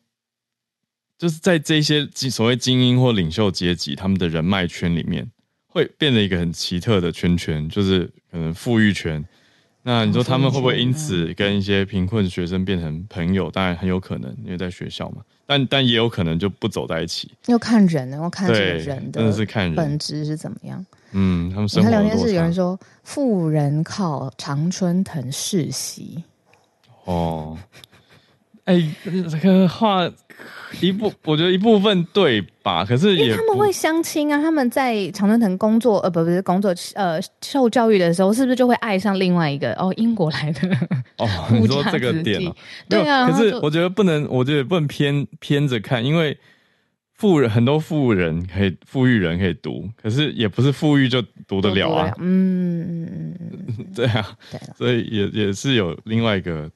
就是在这些所谓精英或领袖阶级他们的人脉圈里面，会变成一个很奇特的圈圈，就是可能富裕圈。那你说他们会不会因此跟一些贫困学生变成朋友？当然很有可能，因为在学校嘛。但但也有可能就不走在一起。要看人，要看这个人的，真的是看人本质是怎么样。嗯，他们生活。你看聊天室有人说，富人靠常春藤世袭。哦。哎、欸，这个话一部，我觉得一部分对吧？可是也他们会相亲啊，他们在常春藤工作，呃，不，不是工作，呃，受教育的时候，是不是就会爱上另外一个哦，英国来的？哦，你说这个点哦，对啊。可是我觉得不能，我觉得不能偏偏着看，因为富人很多富人可以，富裕人可以读，可是也不是富裕就读得了啊。嗯，<laughs> 对啊，对，所以也也是有另外一个。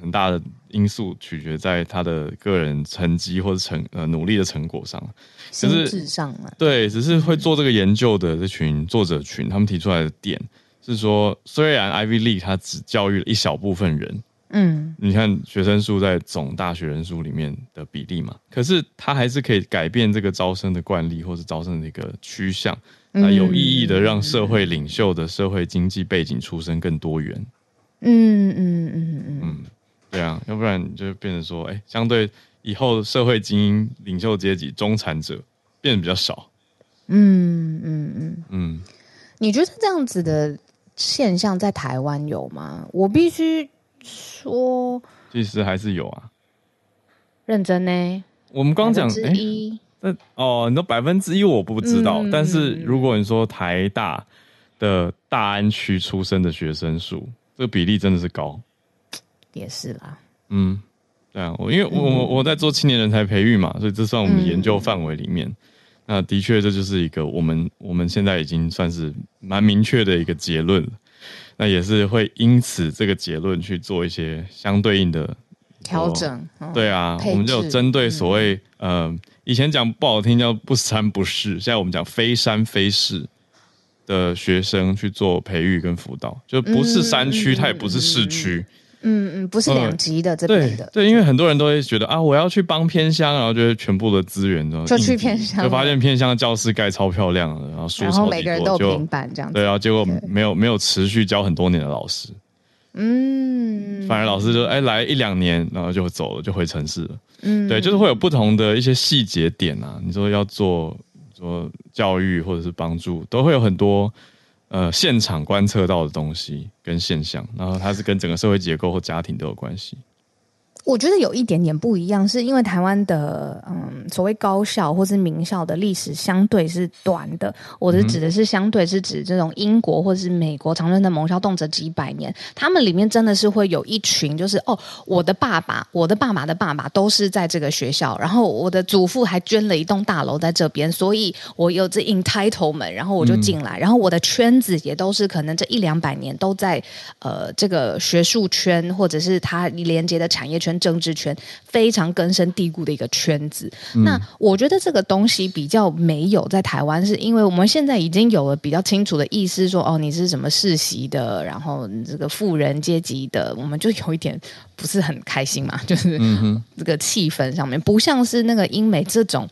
很大的因素取决在他的个人成绩或者成呃努力的成果上，心智上啊，对，只是会做这个研究的这群作者群，他们提出来的点是说，虽然 Ivy League 它只教育了一小部分人，嗯，你看学生数在总大学人数里面的比例嘛，可是它还是可以改变这个招生的惯例或者招生的一个趋向，那有意义的让社会领袖的社会经济背景出身更多元，嗯嗯嗯嗯嗯。嗯对啊，要不然就变成说，哎、欸，相对以后社会精英、领袖阶级、中产者变得比较少。嗯嗯嗯嗯，你觉得这样子的现象在台湾有吗？我必须说，其实还是有啊。认真呢？我们刚讲哎，那哦，你说百分之一我不知道，嗯、但是如果你说台大的大安区出生的学生数，这个比例真的是高。也是啦，嗯，对啊，我因为我我我在做青年人才培育嘛，所以这算我们的研究范围里面。嗯、那的确，这就是一个我们我们现在已经算是蛮明确的一个结论了。那也是会因此这个结论去做一些相对应的调整。对啊，我们就有针对所谓、嗯、呃，以前讲不好听叫不三不四，现在我们讲非三非四的学生去做培育跟辅导，就不是山区，嗯、它也不是市区。嗯嗯，不是两级的、嗯、这边的，对，因为很多人都会觉得啊，我要去帮偏乡，然后觉得全部的资源都就去偏乡，就发现偏乡的教室盖超漂亮的，然后然后每个人都有平板这样子，对啊，结果没有没有持续教很多年的老师，嗯，反而老师就哎来一两年，然后就走了，就回城市了，嗯，对，就是会有不同的一些细节点啊，你说要做做教育或者是帮助，都会有很多。呃，现场观测到的东西跟现象，然后它是跟整个社会结构或家庭都有关系。我觉得有一点点不一样，是因为台湾的嗯所谓高校或是名校的历史相对是短的。我的指的是相对是指这种英国或者是美国常春的盟校动辄几百年，他们里面真的是会有一群，就是哦，我的爸爸、我的爸爸的爸爸都是在这个学校，然后我的祖父还捐了一栋大楼在这边，所以我有这 entitlement，然后我就进来，嗯、然后我的圈子也都是可能这一两百年都在呃这个学术圈或者是他连接的产业圈。政治圈非常根深蒂固的一个圈子。嗯、那我觉得这个东西比较没有在台湾，是因为我们现在已经有了比较清楚的意思说，说哦，你是什么世袭的，然后这个富人阶级的，我们就有一点不是很开心嘛，<laughs> 就是这个气氛上面不像是那个英美这种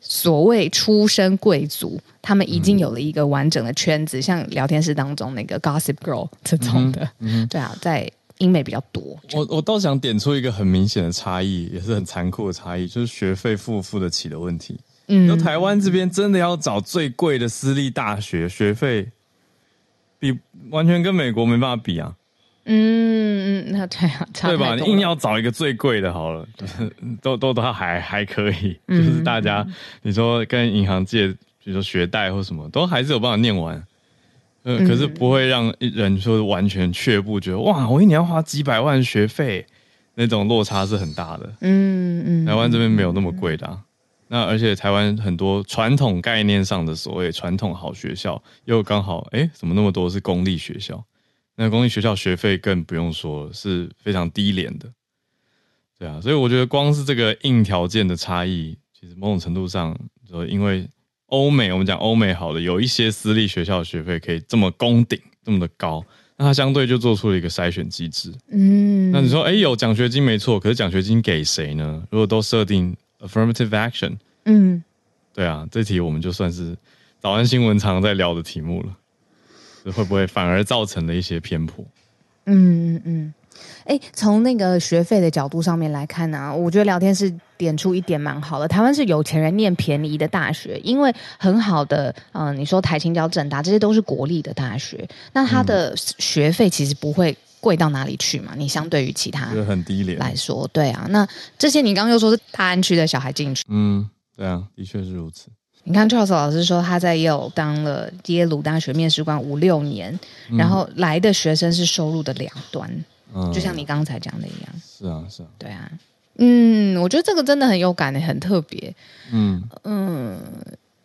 所谓出身贵族，他们已经有了一个完整的圈子，嗯、像聊天室当中那个 Gossip Girl 这种的，嗯嗯、对啊，在。英美比较多，我我倒想点出一个很明显的差异，也是很残酷的差异，就是学费付不付得起的问题。嗯，那台湾这边真的要找最贵的私立大学，学费比完全跟美国没办法比啊。嗯嗯，那对啊，对吧？你硬要找一个最贵的，好了，<laughs> 都都都还还可以，就是大家你说跟银行借，比如说学贷或什么，都还是有办法念完。呃，可是不会让人说完全却步，觉得哇，我一年要花几百万学费，那种落差是很大的。嗯嗯，嗯台湾这边没有那么贵的啊。那而且台湾很多传统概念上的所谓传统好学校，又刚好哎，怎么那么多是公立学校？那公立学校学费更不用说，是非常低廉的。对啊，所以我觉得光是这个硬条件的差异，其实某种程度上，说因为欧美，我们讲欧美好的，有一些私立学校的学费可以这么攻顶，这么的高，那它相对就做出了一个筛选机制。嗯，那你说，哎，有奖学金没错，可是奖学金给谁呢？如果都设定 affirmative action，嗯，对啊，这题我们就算是早安新闻常常在聊的题目了，这会不会反而造成了一些偏颇？嗯嗯嗯。哎，从那个学费的角度上面来看呢、啊，我觉得聊天是点出一点蛮好的。台湾是有钱人念便宜的大学，因为很好的，嗯、呃，你说台清交政大这些都是国立的大学，那它的学费其实不会贵到哪里去嘛。你相对于其他很低廉来说，对啊。那这些你刚刚又说是大安区的小孩进去，嗯，对啊，的确是如此。你看 Charles 老师说他在耶鲁当了耶鲁大学面试官五六年，然后来的学生是收入的两端。嗯，就像你刚才讲的一样，是啊，是啊，对啊，嗯，我觉得这个真的很有感的，很特别，嗯嗯，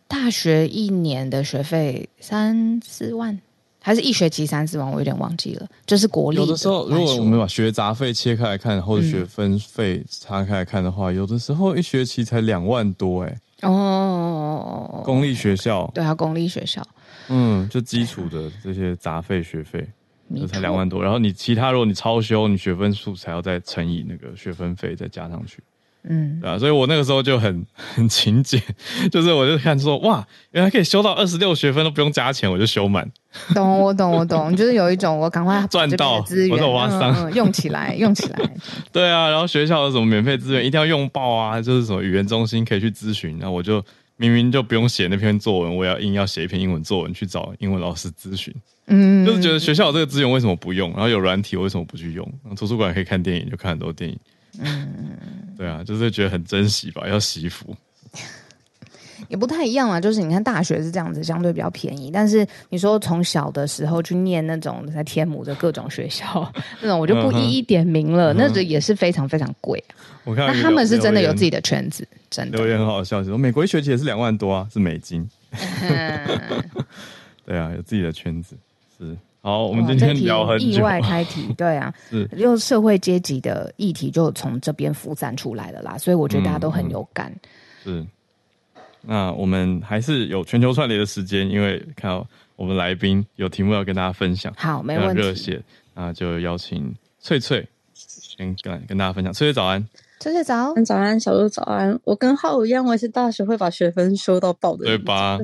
大学一年的学费三四万，还是一学期三四万，我有点忘记了，就是国立的。有的时候，如果我们把学杂费切开来看，或者学分费拆开来看的话，嗯、有的时候一学期才两万多，哎，哦，公立学校，对啊，公立学校，嗯，就基础的这些杂费学费。就才两万多，然后你其他如果你超修，你学分数才要再乘以那个学分费再加上去，嗯，对啊，所以我那个时候就很 <laughs> 很勤俭，就是我就看说哇，原来可以修到二十六学分都不用加钱，我就修满。懂，我懂，我懂，就是有一种我赶快赚到资源，我挖商、嗯嗯、用起来，用起来。<laughs> 对啊，然后学校有什么免费资源一定要用爆啊，就是什么语言中心可以去咨询，然后我就。明明就不用写那篇作文，我要硬要写一篇英文作文去找英文老师咨询。嗯，就是觉得学校有这个资源为什么不用？然后有软体为什么不去用？图书馆可以看电影，就看很多电影。嗯，对啊，就是觉得很珍惜吧，<laughs> 要惜福。也不太一样啊，就是你看大学是这样子，相对比较便宜。但是你说从小的时候去念那种在天母的各种学校，<laughs> 那种我就不一一点名了，嗯、那个也是非常非常贵。我看那他们是真的有自己的圈子，真的。留言很好笑，说美国一学期也是两万多啊，是美金。<laughs> 对啊，有自己的圈子是。好，我们今天聊很意外开题，<laughs> 对啊，是就社会阶级的议题就从这边浮散出来了啦，所以我觉得大家都很有感。嗯嗯、是。那我们还是有全球串联的时间，因为看到我们来宾有题目要跟大家分享，好，没问题。热血，那就邀请翠翠先跟跟大家分享。翠翠早安，翠翠早安，早安，小鹿早安。我跟浩一样，我也是大学会把学分修到爆的，对吧？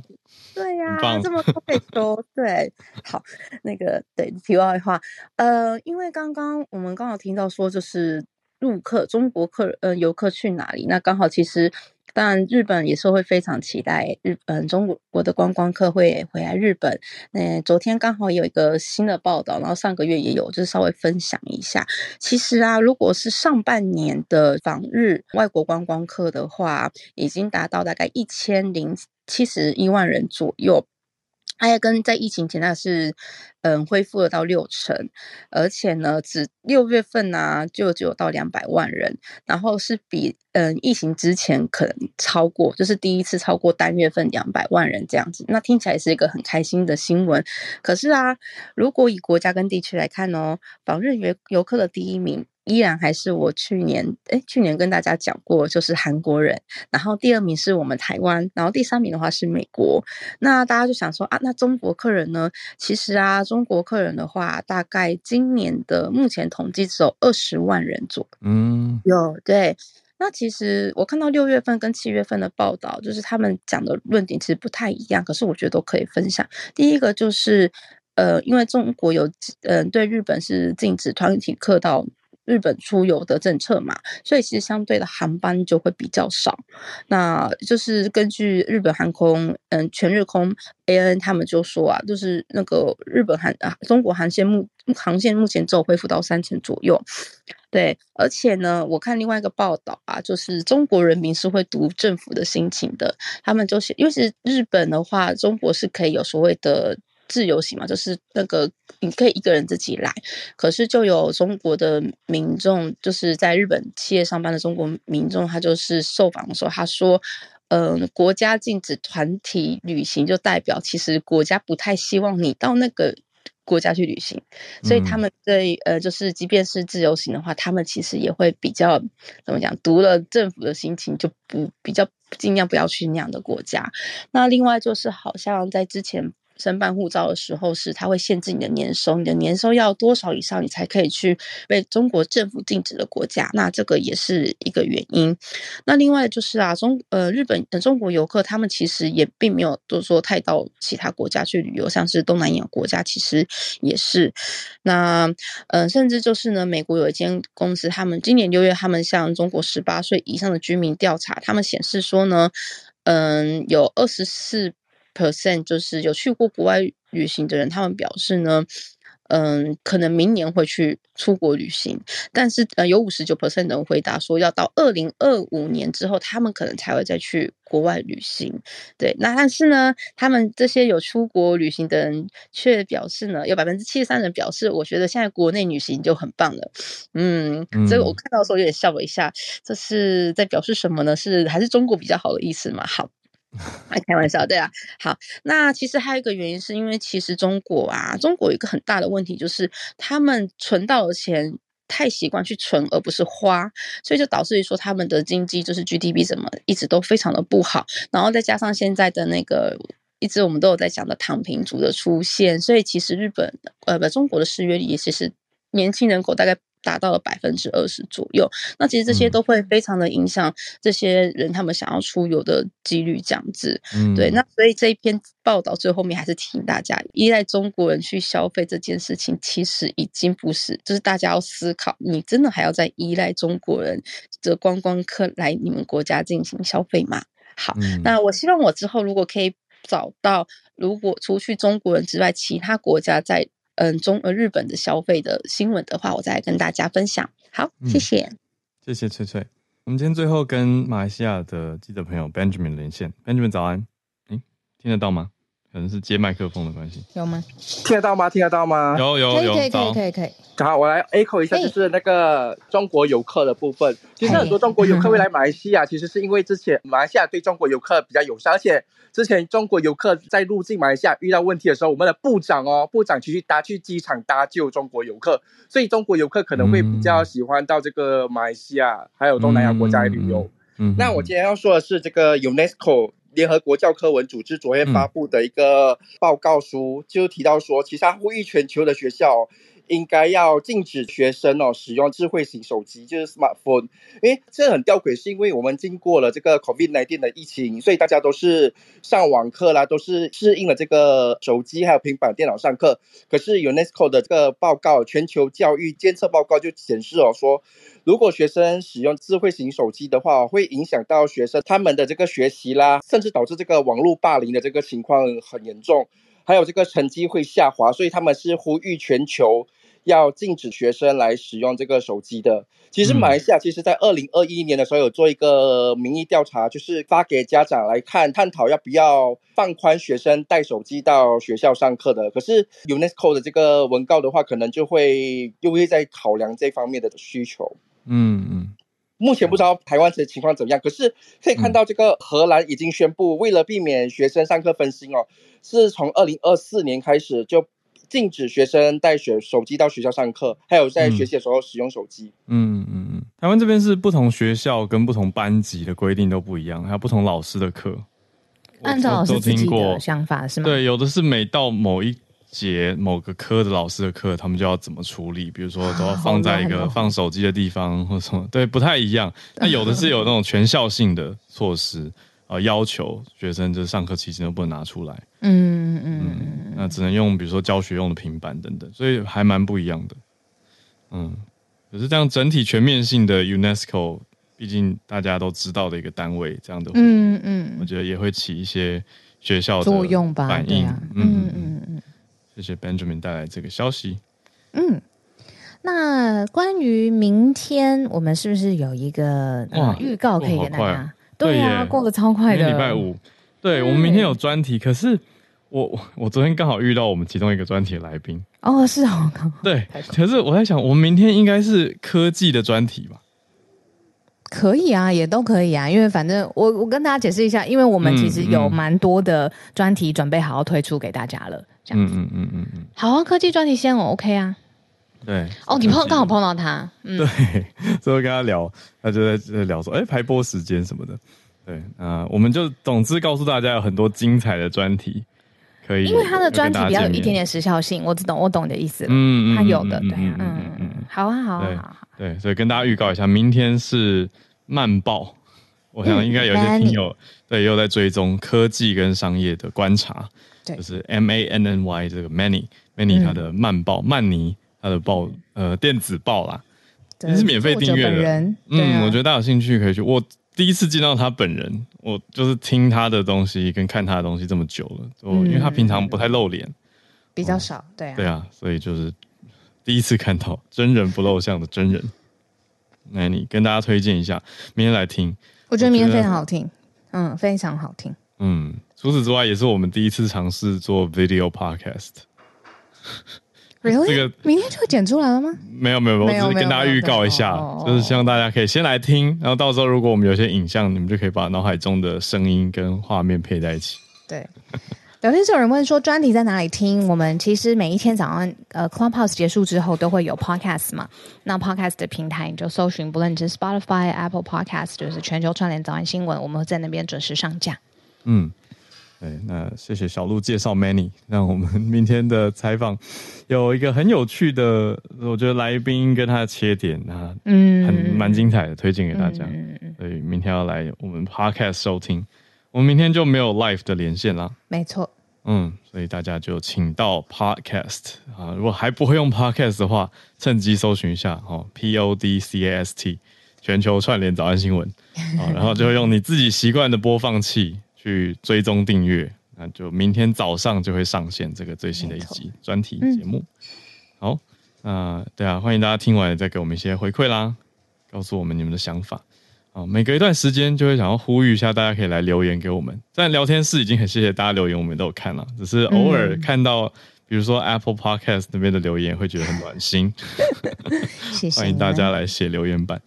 对呀、啊，这么多可以说。对，好，那个对，题外话，呃，因为刚刚我们刚好听到说，就是入客中国客呃游客去哪里，那刚好其实。但，日本也是会非常期待日本中国的观光客会回来日本。那昨天刚好有一个新的报道，然后上个月也有，就是稍微分享一下。其实啊，如果是上半年的访日外国观光客的话，已经达到大概一千零七十一万人左右。还有跟在疫情前那是，嗯，恢复了到六成，而且呢，只六月份呢、就只有到两百万人，然后是比嗯疫情之前可能超过，就是第一次超过单月份两百万人这样子，那听起来是一个很开心的新闻。可是啊，如果以国家跟地区来看哦，访日游游客的第一名。依然还是我去年诶，去年跟大家讲过，就是韩国人，然后第二名是我们台湾，然后第三名的话是美国。那大家就想说啊，那中国客人呢？其实啊，中国客人的话，大概今年的目前统计只有二十万人左右。嗯，有对。那其实我看到六月份跟七月份的报道，就是他们讲的论点其实不太一样，可是我觉得都可以分享。第一个就是呃，因为中国有嗯、呃，对日本是禁止团体客到。日本出游的政策嘛，所以其实相对的航班就会比较少。那就是根据日本航空，嗯，全日空 A N 他们就说啊，就是那个日本航啊，中国航线目航线目前只有恢复到三成左右。对，而且呢，我看另外一个报道啊，就是中国人民是会读政府的心情的。他们就是，因为是日本的话，中国是可以有所谓的。自由行嘛，就是那个你可以一个人自己来，可是就有中国的民众，就是在日本企业上班的中国民众，他就是受访的时候，他说，嗯、呃，国家禁止团体旅行，就代表其实国家不太希望你到那个国家去旅行，所以他们对呃，就是即便是自由行的话，他们其实也会比较怎么讲，读了政府的心情就不比较尽量不要去那样的国家。那另外就是好像在之前。申办护照的时候，是它会限制你的年收，你的年收要多少以上，你才可以去被中国政府禁止的国家。那这个也是一个原因。那另外就是啊，中呃日本的中国游客，他们其实也并没有都说太到其他国家去旅游，像是东南亚国家，其实也是。那呃，甚至就是呢，美国有一间公司，他们今年六月，他们向中国十八岁以上的居民调查，他们显示说呢，嗯、有二十四。Percent 就是有去过国外旅行的人，他们表示呢，嗯，可能明年会去出国旅行，但是呃，有五十九 percent 的人回答说，要到二零二五年之后，他们可能才会再去国外旅行。对，那但是呢，他们这些有出国旅行的人却表示呢，有百分之七十三人表示，我觉得现在国内旅行就很棒了。嗯，所以我看到的时候有点笑了一下，这是在表示什么呢？是还是中国比较好的意思嘛？好。爱 <laughs> 开玩笑，对啊，好，那其实还有一个原因，是因为其实中国啊，中国有一个很大的问题，就是他们存到的钱太习惯去存，而不是花，所以就导致于说他们的经济就是 GDP 怎么一直都非常的不好，然后再加上现在的那个一直我们都有在讲的躺平族的出现，所以其实日本呃不中国的失业率其实年轻人口大概。达到了百分之二十左右，那其实这些都会非常的影响这些人他们想要出游的几率，这样子。嗯，对。那所以这一篇报道最后面还是提醒大家，依赖中国人去消费这件事情，其实已经不是，就是大家要思考，你真的还要再依赖中国人的观光客来你们国家进行消费吗？好，嗯，那我希望我之后如果可以找到，如果除去中国人之外，其他国家在。嗯，中呃日本的消费的新闻的话，我再来跟大家分享。好，谢谢，嗯、谢谢翠翠。我们今天最后跟马来西亚的记者朋友 Benjamin 连线，Benjamin 早安，诶，听得到吗？可能是接麦克风的关系，有吗？听得到吗？听得到吗？有有有，可以可以可以可以。好，我来 echo 一下，就是那个中国游客的部分。其实很多中国游客会来马来西亚，其实是因为之前马来西亚对中国游客比较友善，而且之前中国游客在入境马来西亚遇到问题的时候，我们的部长哦，部长其实搭去机场搭救中国游客，所以中国游客可能会比较喜欢到这个马来西亚还有东南亚国家来旅游。嗯，那我今天要说的是这个 UNESCO。联合国教科文组织昨天发布的一个报告书，就提到说，其实它呼吁全球的学校应该要禁止学生哦使用智慧型手机，就是 smartphone。因为这很吊诡，是因为我们经过了这个 COVID-19 的疫情，所以大家都是上网课啦，都是适应了这个手机还有平板电脑上课。可是 UNESCO 的这个报告，全球教育监测报告就显示哦说。如果学生使用智慧型手机的话，会影响到学生他们的这个学习啦，甚至导致这个网络霸凌的这个情况很严重，还有这个成绩会下滑，所以他们是呼吁全球要禁止学生来使用这个手机的。其实马来西亚其实在二零二一年的时候有做一个民意调查，就是发给家长来看，探讨要不要放宽学生带手机到学校上课的。可是 UNESCO 的这个文告的话，可能就会又会在考量这方面的需求。嗯嗯，目前不知道台湾的情况怎么样，可是可以看到这个荷兰已经宣布，为了避免学生上课分心哦，是从二零二四年开始就禁止学生带学手机到学校上课，还有在学习的时候使用手机。嗯嗯嗯，台湾这边是不同学校跟不同班级的规定都不一样，还有不同老师的课，按照老师自己的想法是吗？对，有的是每到某一。节某个科的老师的课，他们就要怎么处理？比如说，都要放在一个放手机的地方，或者什么，对，不太一样。那有的是有那种全校性的措施啊、呃，要求学生就是上课期间都不能拿出来。嗯嗯嗯，那只能用比如说教学用的平板等等，所以还蛮不一样的。嗯，可是这样整体全面性的 UNESCO，毕竟大家都知道的一个单位，这样的，嗯嗯，我觉得也会起一些学校的作用吧，反应。嗯嗯嗯嗯。谢谢 Benjamin 带来这个消息。嗯，那关于明天，我们是不是有一个哇预告可以给大家？对呀，过得超快的。礼拜五，对，我们明天有专题。可是我我昨天刚好遇到我们其中一个专题的来宾。哦，是哦，对。可是我在想，我们明天应该是科技的专题吧？可以啊，也都可以啊，因为反正我我跟大家解释一下，因为我们其实有蛮多的专题准备好要推出给大家了，这样子。嗯嗯嗯嗯好啊，科技专题先我 OK 啊。对。哦，你碰刚好碰到他。嗯、对，<laughs> 所以跟他聊，他就在在聊说，哎，排播时间什么的。对啊、呃，我们就总之告诉大家有很多精彩的专题可以，因为他的专题比较有一点点时效性，我只懂我懂你的意思了。嗯嗯，他有的，对嗯嗯嗯，好啊好啊好啊。对，所以跟大家预告一下，明天是慢报，我想应该有些听友、嗯、对也有在追踪科技跟商业的观察，对就是 M A N N Y 这个 Manny Manny 他的慢报，曼尼他的报呃电子报啦，也是免费订阅的。啊、嗯，我觉得大家有兴趣可以去。我第一次见到他本人，我就是听他的东西跟看他的东西这么久了，嗯、因为他平常不太露脸，比较少，对啊，对啊，所以就是。第一次看到真人不露相的真人，那你跟大家推荐一下，明天来听。我觉得明天非常好听，嗯，非常好听。嗯，除此之外，也是我们第一次尝试做 video podcast。Really？这个明天就会剪出来了吗？没有没有，没有，我只是跟大家预告一下，就是希望大家可以先来听，然后到时候如果我们有些影像，你们就可以把脑海中的声音跟画面配在一起。对。聊天室有人问说，专题在哪里听？我们其实每一天早上，呃，Clubhouse 结束之后都会有 Podcast 嘛。那 Podcast 的平台你就搜寻，不论你是 Spotify、Apple Podcast，就是全球串联早安新闻，我们会在那边准时上架。嗯，对，那谢谢小鹿介绍 Manny，让我们明天的采访有一个很有趣的，我觉得来宾跟他的切点啊，嗯，很蛮精彩的，推荐给大家。嗯，所以明天要来我们 Podcast 收听。我们明天就没有 live 的连线啦。没错。嗯，所以大家就请到 Podcast 啊，如果还不会用 Podcast 的话，趁机搜寻一下哦，P O D C A S T 全球串联早安新闻啊，然后就会用你自己习惯的播放器去追踪订阅，那就明天早上就会上线这个最新的一集专题节目。好，那对啊，欢迎大家听完再给我们一些回馈啦，告诉我们你们的想法。啊，每隔一段时间就会想要呼吁一下，大家可以来留言给我们。在聊天室已经很谢谢大家留言，我们都有看了，只是偶尔看到，嗯、比如说 Apple Podcast 那边的留言，会觉得很暖心。<laughs> 谢谢，欢迎大家来写留言板。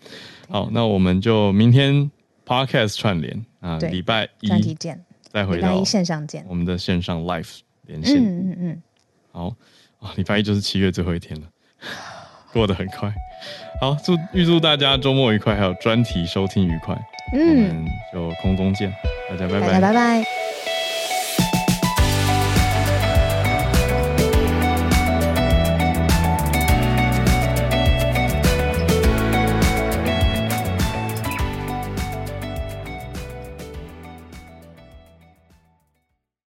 好，那我们就明天 Podcast 串联啊，礼拜一专题见，再回到线上见，我们的线上 Live 连线。嗯嗯嗯。好啊，礼拜一就是七月最后一天了，<laughs> 过得很快。好，祝预祝大家周末愉快，还有专题收听愉快。嗯，我们就空中见，大家拜拜，拜拜。